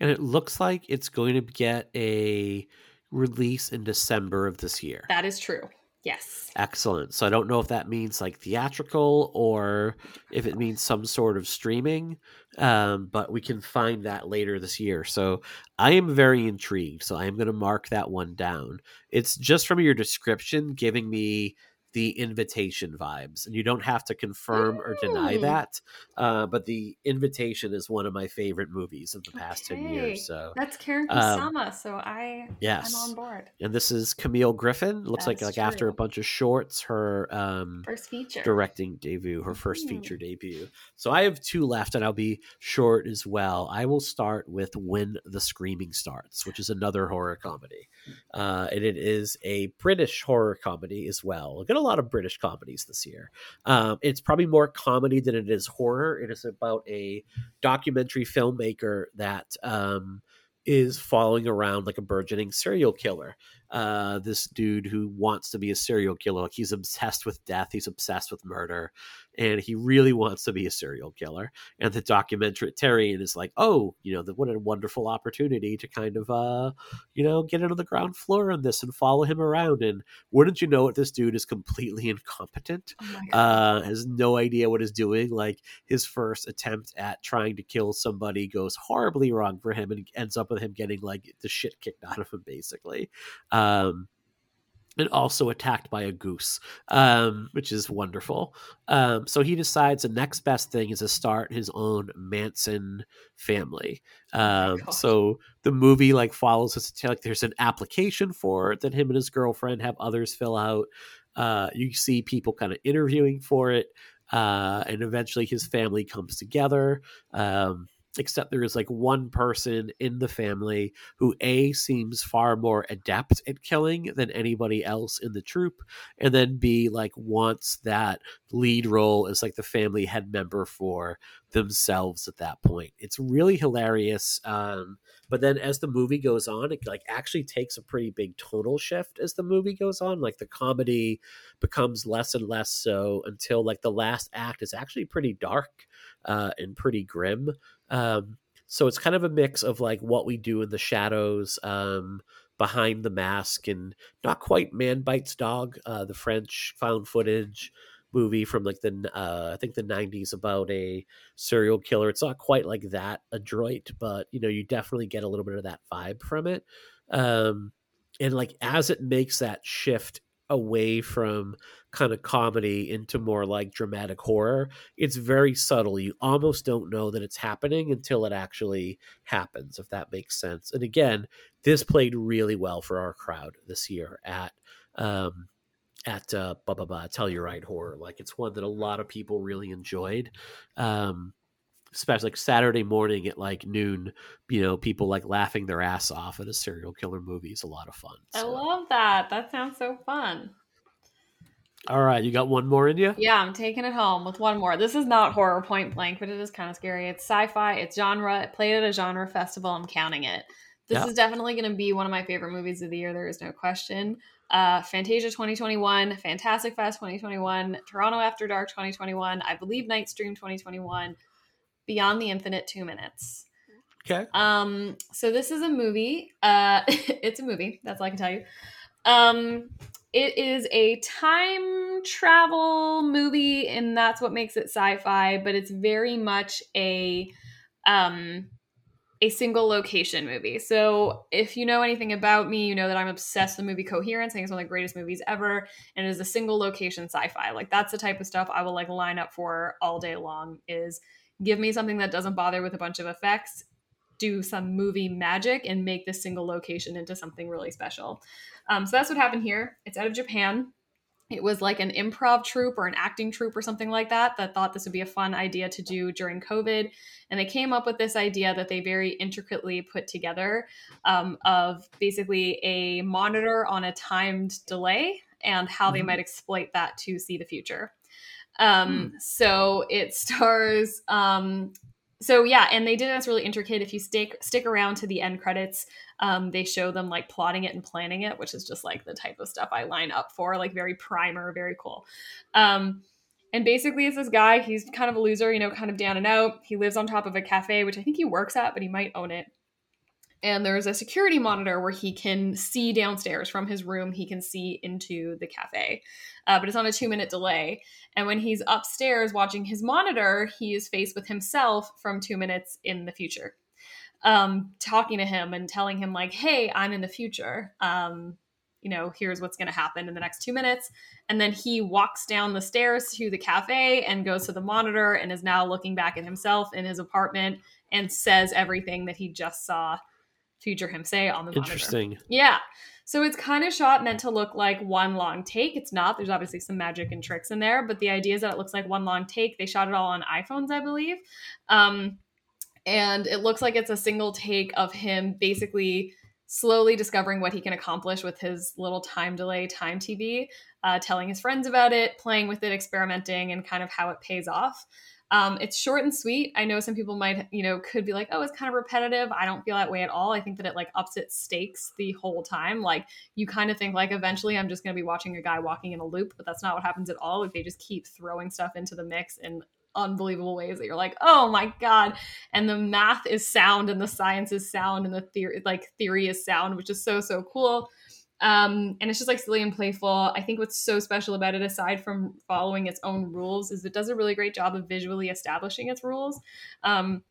And it looks like it's going to get a release in December of this year. That is true. Yes. Excellent. So I don't know if that means like theatrical or if it means some sort of streaming, um, but we can find that later this year. So I am very intrigued. So I am going to mark that one down. It's just from your description giving me the invitation vibes and you don't have to confirm or deny Mm. that uh, but the invitation is one of my favorite movies of the past 10 years so That's Karyn Um, so I yes I'm on board. and this is camille griffin looks like That's like after a bunch of shorts her um First feature. directing debut, her first Mhm. feature debut. So I have two left, and I'll be short as well. I will start with When the Screaming Starts, which is another horror comedy. Uh, and it is a British horror comedy as well. We'll get a lot of British comedies this year. Um, it's probably more comedy than it is horror. It is about a documentary filmmaker that um, is following around like a burgeoning serial killer uh, this dude who wants to be a serial killer. Like he's obsessed with death. He's obsessed with murder, and he really wants to be a serial killer. And the documentarian is like, "Oh, you know, the, what a wonderful opportunity to kind of, uh, you know, get into the ground floor on this and follow him around." And wouldn't you know it, this dude is completely incompetent. Oh. Uh, has no idea what he's doing. Like his first attempt at trying to kill somebody goes horribly wrong for him, and ends up with him getting like the shit kicked out of him, basically um, and also attacked by a goose, um, which is wonderful. Um, so he decides the next best thing is to start his own Manson family. Um, God. so the movie like follows us. Like there's an application for it that him and his girlfriend have others fill out. Uh, you see people kind of interviewing for it, uh, and eventually his family comes together. Um, except there is like one person in the family who a seems far more adept at killing than anybody else in the troop and then b like wants that lead role as like the family head member for themselves at that point. It's really hilarious um but then as the movie goes on it like actually takes a pretty big tonal shift as the movie goes on like the comedy becomes less and less so until like the last act is actually pretty dark uh and pretty grim um so it's kind of a mix of like what we do in the shadows um behind the mask and not quite man bites dog uh the french found footage movie from like the uh i think the 90s about a serial killer. It's not quite like that adroit but you know you definitely get a little bit of that vibe from it. Um and like as it makes that shift away from kind of comedy into more like dramatic horror. It's very subtle. You almost don't know that it's happening until it actually happens, if that makes sense. And again, this played really well for our crowd this year at um, at uh, blah blah blah Telluride Horror. Like it's one that a lot of people really enjoyed. Um, especially like Saturday morning at like noon, you know, people like laughing their ass off at a serial killer movie is a lot of fun. So. I love that. That sounds so fun. All right, you got one more in you? Yeah, I'm taking it home with one more. This is not horror point blank, but it is kind of scary. It's sci-fi, it's genre. It played at a genre festival. I'm counting it. This yeah. is definitely going to be one of my favorite movies of the year. There is no question. Uh, Fantasia 2021, Fantastic Fest 2021, Toronto After Dark 2021, I believe Night Stream 2021, Beyond the Infinite Two Minutes. Okay. Um, so this is a movie. Uh, it's a movie. That's all I can tell you. Um, it is a time travel movie, and that's what makes it sci-fi. But it's very much a um, a single location movie. So if you know anything about me, you know that I'm obsessed with the movie Coherence. I think it's one of the greatest movies ever, and it is a single location sci-fi. Like that's the type of stuff I will like line up for all day long. Is give me something that doesn't bother with a bunch of effects do some movie magic and make this single location into something really special um, so that's what happened here it's out of japan it was like an improv troupe or an acting troupe or something like that that thought this would be a fun idea to do during covid and they came up with this idea that they very intricately put together um, of basically a monitor on a timed delay and how mm-hmm. they might exploit that to see the future um, mm. So it stars. Um, so yeah, and they did. It's really intricate. If you stick stick around to the end credits, um, they show them like plotting it and planning it, which is just like the type of stuff I line up for. Like very primer, very cool. Um, and basically, it's this guy. He's kind of a loser, you know, kind of down and out. He lives on top of a cafe, which I think he works at, but he might own it and there's a security monitor where he can see downstairs from his room. He can see into the cafe uh, but it's on a two minute delay. And when he's upstairs watching his monitor he is faced with himself from two minutes in the future. Um, talking to him and telling him like hey i'm in the future. Um, you know here's what's going to happen in the next two minutes. And then he walks down the stairs to the cafe and goes to the monitor and is now looking back at himself in his apartment and says everything that he just saw future him say on the monitor. Interesting. Yeah. So it's kind of shot meant to look like one long take. It's not. There's obviously some magic and tricks in there, but the idea is that it looks like one long take. They shot it all on iPhones, I believe. Um, and it looks like it's a single take of him basically slowly discovering what he can accomplish with his little time delay time TV, uh, telling his friends about it, playing with it, experimenting, and kind of how it pays off. Um, it's short and sweet. I know some people might, you know, could be like, oh, it's kind of repetitive. I don't feel that way at all. I think that it like ups its stakes the whole time. Like you kind of think like eventually I'm just going to be watching a guy walking in a loop, but that's not what happens at all. Like they just keep throwing stuff into the mix in unbelievable ways that you're like, oh my god. And the math is sound and the science is sound and the theory like theory is sound, which is so so cool. Um, and it's just like silly and playful. I think what's so special about it, aside from following its own rules, is it does a really great job of visually establishing its rules. Um,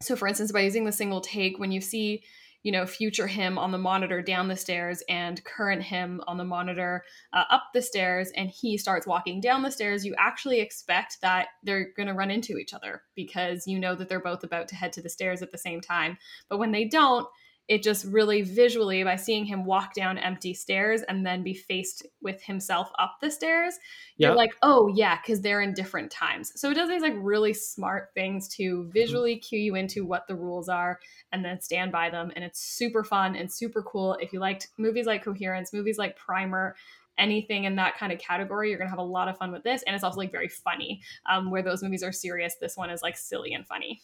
so, for instance, by using the single take, when you see you know, future him on the monitor down the stairs and current him on the monitor uh, up the stairs, and he starts walking down the stairs, you actually expect that they're going to run into each other because you know that they're both about to head to the stairs at the same time. But when they don't, it just really visually by seeing him walk down empty stairs and then be faced with himself up the stairs yep. you're like oh yeah because they're in different times. So it does these like really smart things to visually cue you into what the rules are and then stand by them and it's super fun and super cool. If you liked movies like coherence movies like primer anything in that kind of category you're gonna have a lot of fun with this and it's also like very funny um, where those movies are serious this one is like silly and funny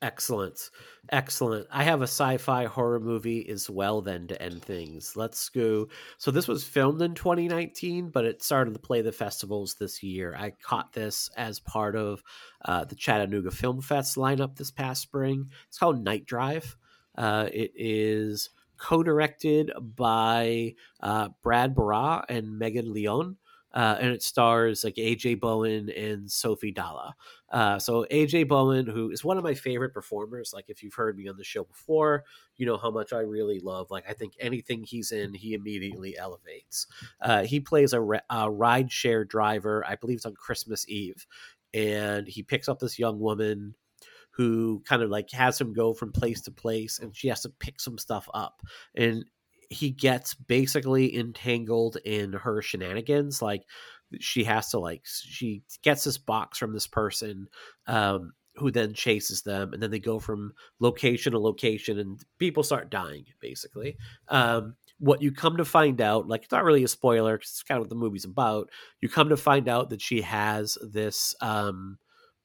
Excellent. Excellent. I have a sci-fi horror movie as well then to end things. Let's go. So this was filmed in 2019, but it started to play the festivals this year. I caught this as part of uh, the Chattanooga Film Fest lineup this past spring. It's called Night Drive. Uh, it is co-directed by uh, Brad Baruh and Meghan Leon. Uh, and it stars like AJ Bowen and Sophie Dalah. Uh, so AJ Bowen, who is one of my favorite performers, like if you've heard me on the show before, you know how much I really love. Like I think anything he's in, he immediately elevates. Uh, he plays a, a ride share driver, I believe it's on Christmas Eve, and he picks up this young woman who kind of like has him go from place to place and she has to pick some stuff up and he gets basically entangled in her shenanigans like she has to like she gets this box from this person um who then chases them and then they go from location to location and people start dying basically. Um what you come to find out like it's not really a spoiler because it's kind of what the movie's about. You come to find out that she has this um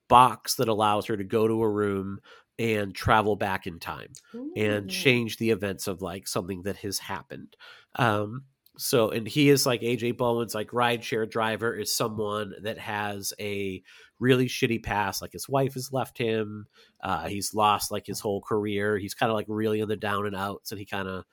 box that allows her to go to a room and travel back in time Ooh. and change the events of like something that has happened. Um, so, and he is like AJ Bowen's like rideshare driver is someone that has a really shitty past. Like his wife has left him. Uh, he's lost like his whole career. He's kind of like really in the down and outs, and he kind of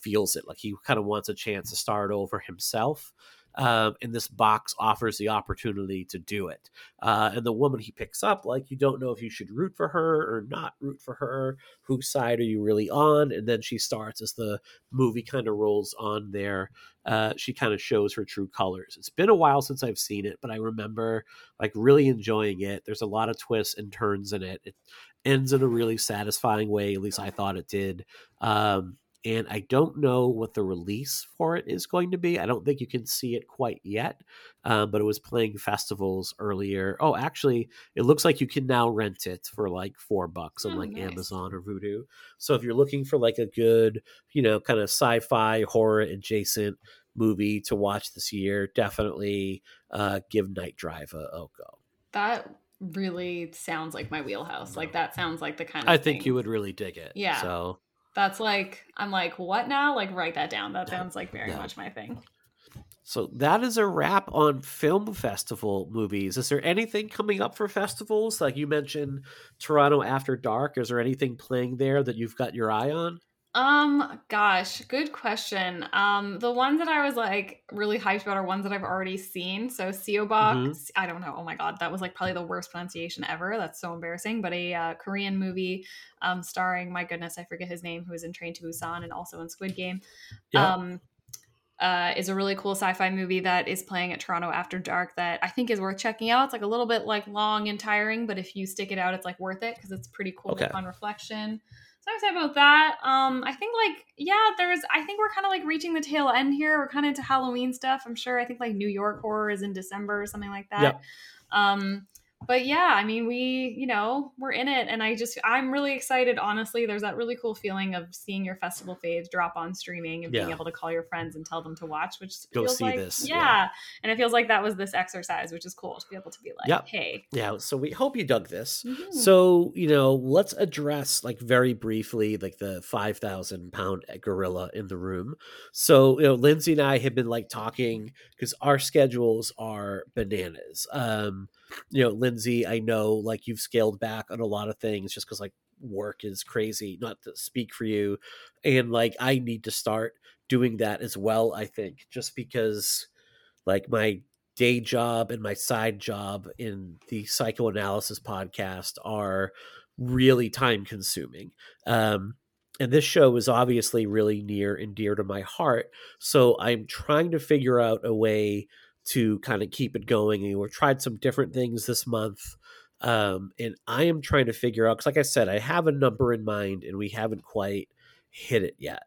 feels it. Like he kind of wants a chance to start over himself um, and this box offers the opportunity to do it. Uh, and the woman he picks up, like you don't know if you should root for her or not root for her. Whose side are you really on? And then she starts as the movie kind of rolls on there. Uh, she kind of shows her true colors. It's been a while since I've seen it, but I remember like really enjoying it. There's a lot of twists and turns in it. It ends in a really satisfying way. At least I thought it did. Um, and I don't know what the release for it is going to be. I don't think you can see it quite yet, um, but it was playing festivals earlier. Oh, actually, it looks like you can now rent it for like four bucks on oh, like nice. Amazon or Vudu. So if you're looking for like a good, you know, kind of sci-fi horror adjacent movie to watch this year, definitely uh, give Night Drive a, a go. That really sounds like my wheelhouse. Like that sounds like the kind of I think you would really dig it. Yeah. So that's like I'm like, what now? Like write that down. That sounds like very much my thing. So that is a wrap on film festival movies. Is there anything coming up for festivals? Like you mentioned Toronto After Dark. Is there anything playing there that you've got your eye on? Um, gosh, good question. Um, the ones that I was like really hyped about are ones that I've already seen. So Seobok, mm-hmm. I don't know. Oh my god, that was like probably the worst pronunciation ever. That's so embarrassing. But a uh, Korean movie, um, starring my goodness, I forget his name, who was in Train to Busan and also in Squid Game. Yeah. Um, uh, is a really cool sci-fi movie that is playing at Toronto After Dark that I think is worth checking out. It's like a little bit like long and tiring, but if you stick it out, it's like worth it because it's pretty cool okay. reflection so excited about that. Um, I think like yeah, there's. I think we're kind of like reaching the tail end here. We're kind of into Halloween stuff. I'm sure. I think like New York horror is in December or something like that. Yep. Um, but yeah, I mean, we, you know, we're in it. And I just, I'm really excited, honestly. There's that really cool feeling of seeing your festival faves drop on streaming and yeah. being able to call your friends and tell them to watch, which Go feels see like, this. Yeah. yeah. And it feels like that was this exercise, which is cool to be able to be like, yep. hey. Yeah. So we hope you dug this. Mm-hmm. So, you know, let's address like very briefly, like the 5,000 pound gorilla in the room. So, you know, Lindsay and I have been like talking because our schedules are bananas. Um, you know, Lindsay, I know like you've scaled back on a lot of things just because like work is crazy, not to speak for you. And like I need to start doing that as well, I think, just because like my day job and my side job in the psychoanalysis podcast are really time consuming. Um, and this show is obviously really near and dear to my heart. So I'm trying to figure out a way to kind of keep it going. And we've tried some different things this month. Um, and I am trying to figure out, because like I said, I have a number in mind and we haven't quite hit it yet.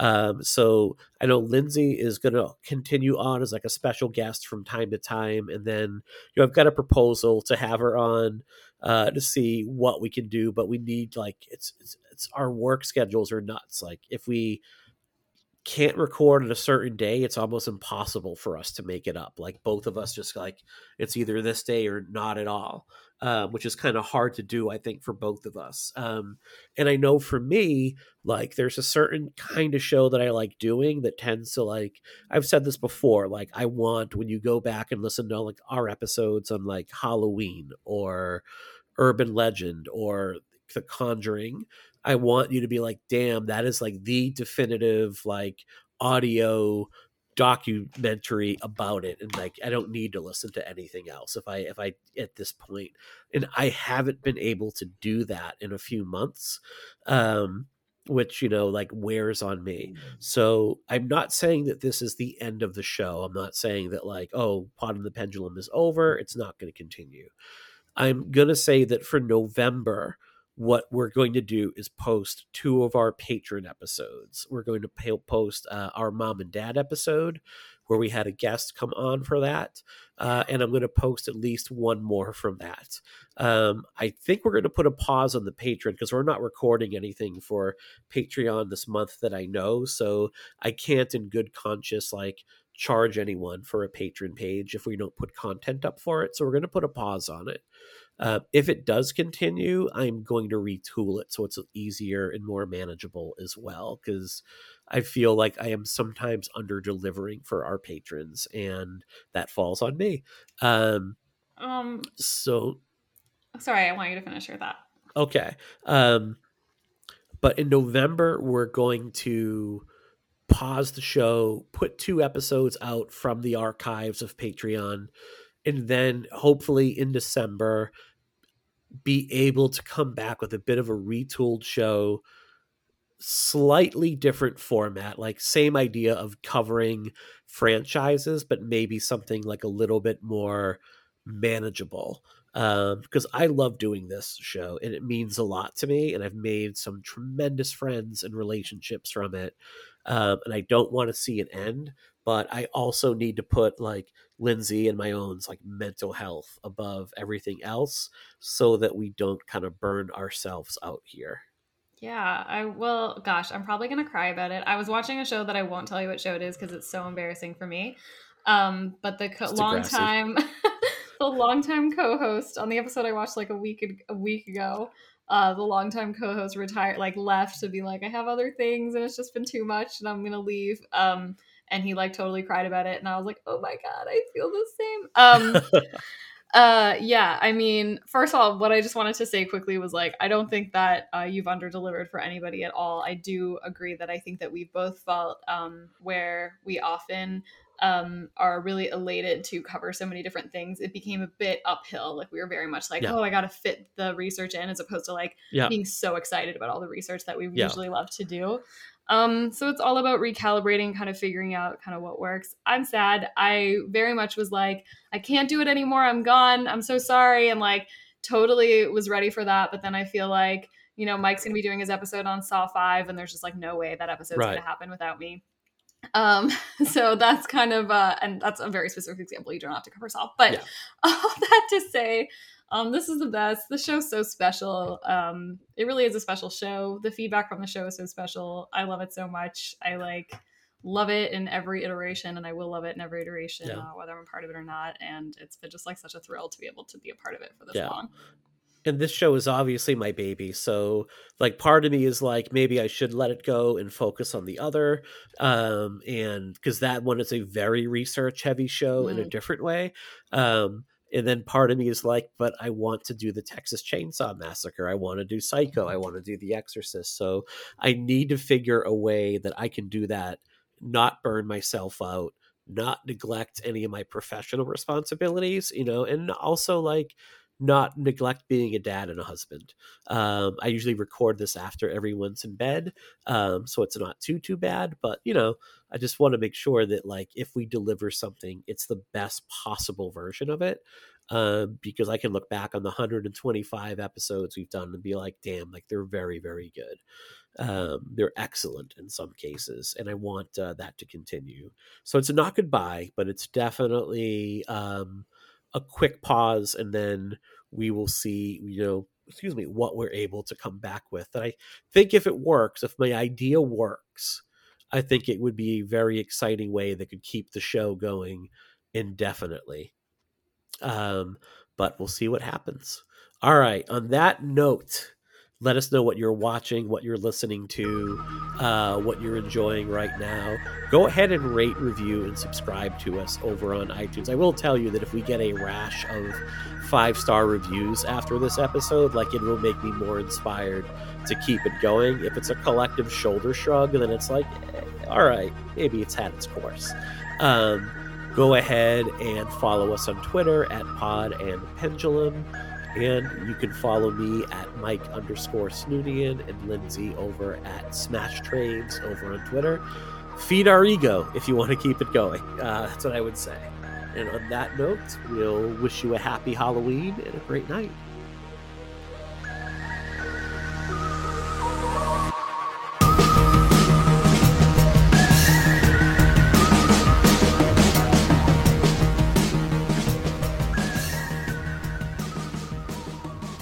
Um, so I know Lindsay is going to continue on as like a special guest from time to time. And then, you know, I've got a proposal to have her on uh, to see what we can do, but we need like, it's, it's, it's our work schedules are nuts. Like if we, can't record at a certain day, it's almost impossible for us to make it up. Like both of us just like it's either this day or not at all, uh, which is kind of hard to do, I think, for both of us. Um, and I know for me, like there's a certain kind of show that I like doing that tends to like I've said this before. Like I want when you go back and listen to like our episodes on like Halloween or urban legend or the conjuring I want you to be like, damn, that is like the definitive like audio documentary about it and like i don't need to listen to anything else if i if i at this point and i haven't been able to do that in a few months um which you know like wears on me. So i'm not saying that this is the end of the show. I'm not saying that like oh pod and the pendulum is over it's not going to continue. I'm going to say that for november what we're going to do is post two of our Patreon episodes. We're going to post uh, our mom and dad episode where we had a guest come on for that. Uh, and I'm going to post at least one more from that. Um, I think we're going to put a pause on the Patreon because we're not recording anything for Patreon this month that I know. So I can't, in good conscience, like charge anyone for a Patreon page if we don't put content up for it. So we're going to put a pause on it. Uh, if it does continue, I'm going to retool it so it's easier and more manageable as well. Because I feel like I am sometimes under delivering for our patrons, and that falls on me. Um, Um, so sorry, I want you to finish with that. okay. Um, but in November, we're going to pause the show, put two episodes out from the archives of Patreon, and then hopefully in December be able to come back with a bit of a retooled show slightly different format like same idea of covering franchises but maybe something like a little bit more manageable um, because I love doing this show and it means a lot to me and I've made some tremendous friends and relationships from it um, and I don't want to see it end but I also need to put like Lindsay and my own like mental health above everything else so that we don't kind of burn ourselves out here. Yeah, I will. Gosh, I'm probably gonna cry about it. I was watching a show that I won't tell you what show it is because it's so embarrassing for me. Um, but the co- long time, the long time co-host on the episode I watched like a week a week ago, uh, the longtime co-host retired, like left to be like, I have other things and it's just been too much and I'm gonna leave. Um, and he like totally cried about it, and I was like, oh my god, I feel the same. Um, uh yeah i mean first of all what i just wanted to say quickly was like i don't think that uh, you've underdelivered for anybody at all i do agree that i think that we've both felt um where we often um are really elated to cover so many different things it became a bit uphill like we were very much like yeah. oh i gotta fit the research in as opposed to like yeah. being so excited about all the research that we yeah. usually love to do um, so it's all about recalibrating, kind of figuring out kind of what works. I'm sad. I very much was like, I can't do it anymore. I'm gone. I'm so sorry. And like totally was ready for that. But then I feel like, you know, Mike's gonna be doing his episode on Saw 5, and there's just like no way that episode's right. gonna happen without me. Um, so that's kind of uh and that's a very specific example. You don't have to cover Saw. But yeah. all that to say, um, this is the best. The show's so special. Um, it really is a special show. The feedback from the show is so special. I love it so much. I like love it in every iteration, and I will love it in every iteration, yeah. uh, whether I'm a part of it or not. And it's been just like such a thrill to be able to be a part of it for this yeah. long and this show is obviously my baby so like part of me is like maybe i should let it go and focus on the other um and because that one is a very research heavy show mm. in a mm-hmm. different way um and then part of me is like but i want to do the texas chainsaw massacre. I want to do psycho. I want to do the exorcist. So i need to figure a way that i can do that not burn myself out not neglect any of my professional responsibilities you know and also like not neglect being a dad and a husband. Um, I usually record this after everyone's in bed, um, so it's not too too bad. But you know, I just want to make sure that like if we deliver something, it's the best possible version of it. Um, because I can look back on the 125 episodes we've done and be like, damn, like they're very very good. Um, they're excellent in some cases, and I want uh, that to continue. So it's not goodbye, but it's definitely. Um, a quick pause and then we will see you know excuse me what we're able to come back with. And i think if it works if my idea works i think it would be a very exciting way that could keep the show going indefinitely. Um, but we'll see what happens. All right on that note let us know what you're watching, what you're listening to, uh, what you're enjoying right now. Go ahead and rate, review, and subscribe to us over on iTunes. I will tell you that if we get a rash of five star reviews after this episode, like it will make me more inspired to keep it going. If it's a collective shoulder shrug, then it's like, eh, all right, maybe it's had its course. Um, go ahead and follow us on Twitter at Pod and Pendulum. And you can follow me at Mike underscore Snoonian and Lindsay over at Smash Traves over on Twitter. Feed our ego if you want to keep it going. Uh, that's what I would say. And on that note, we'll wish you a happy Halloween and a great night.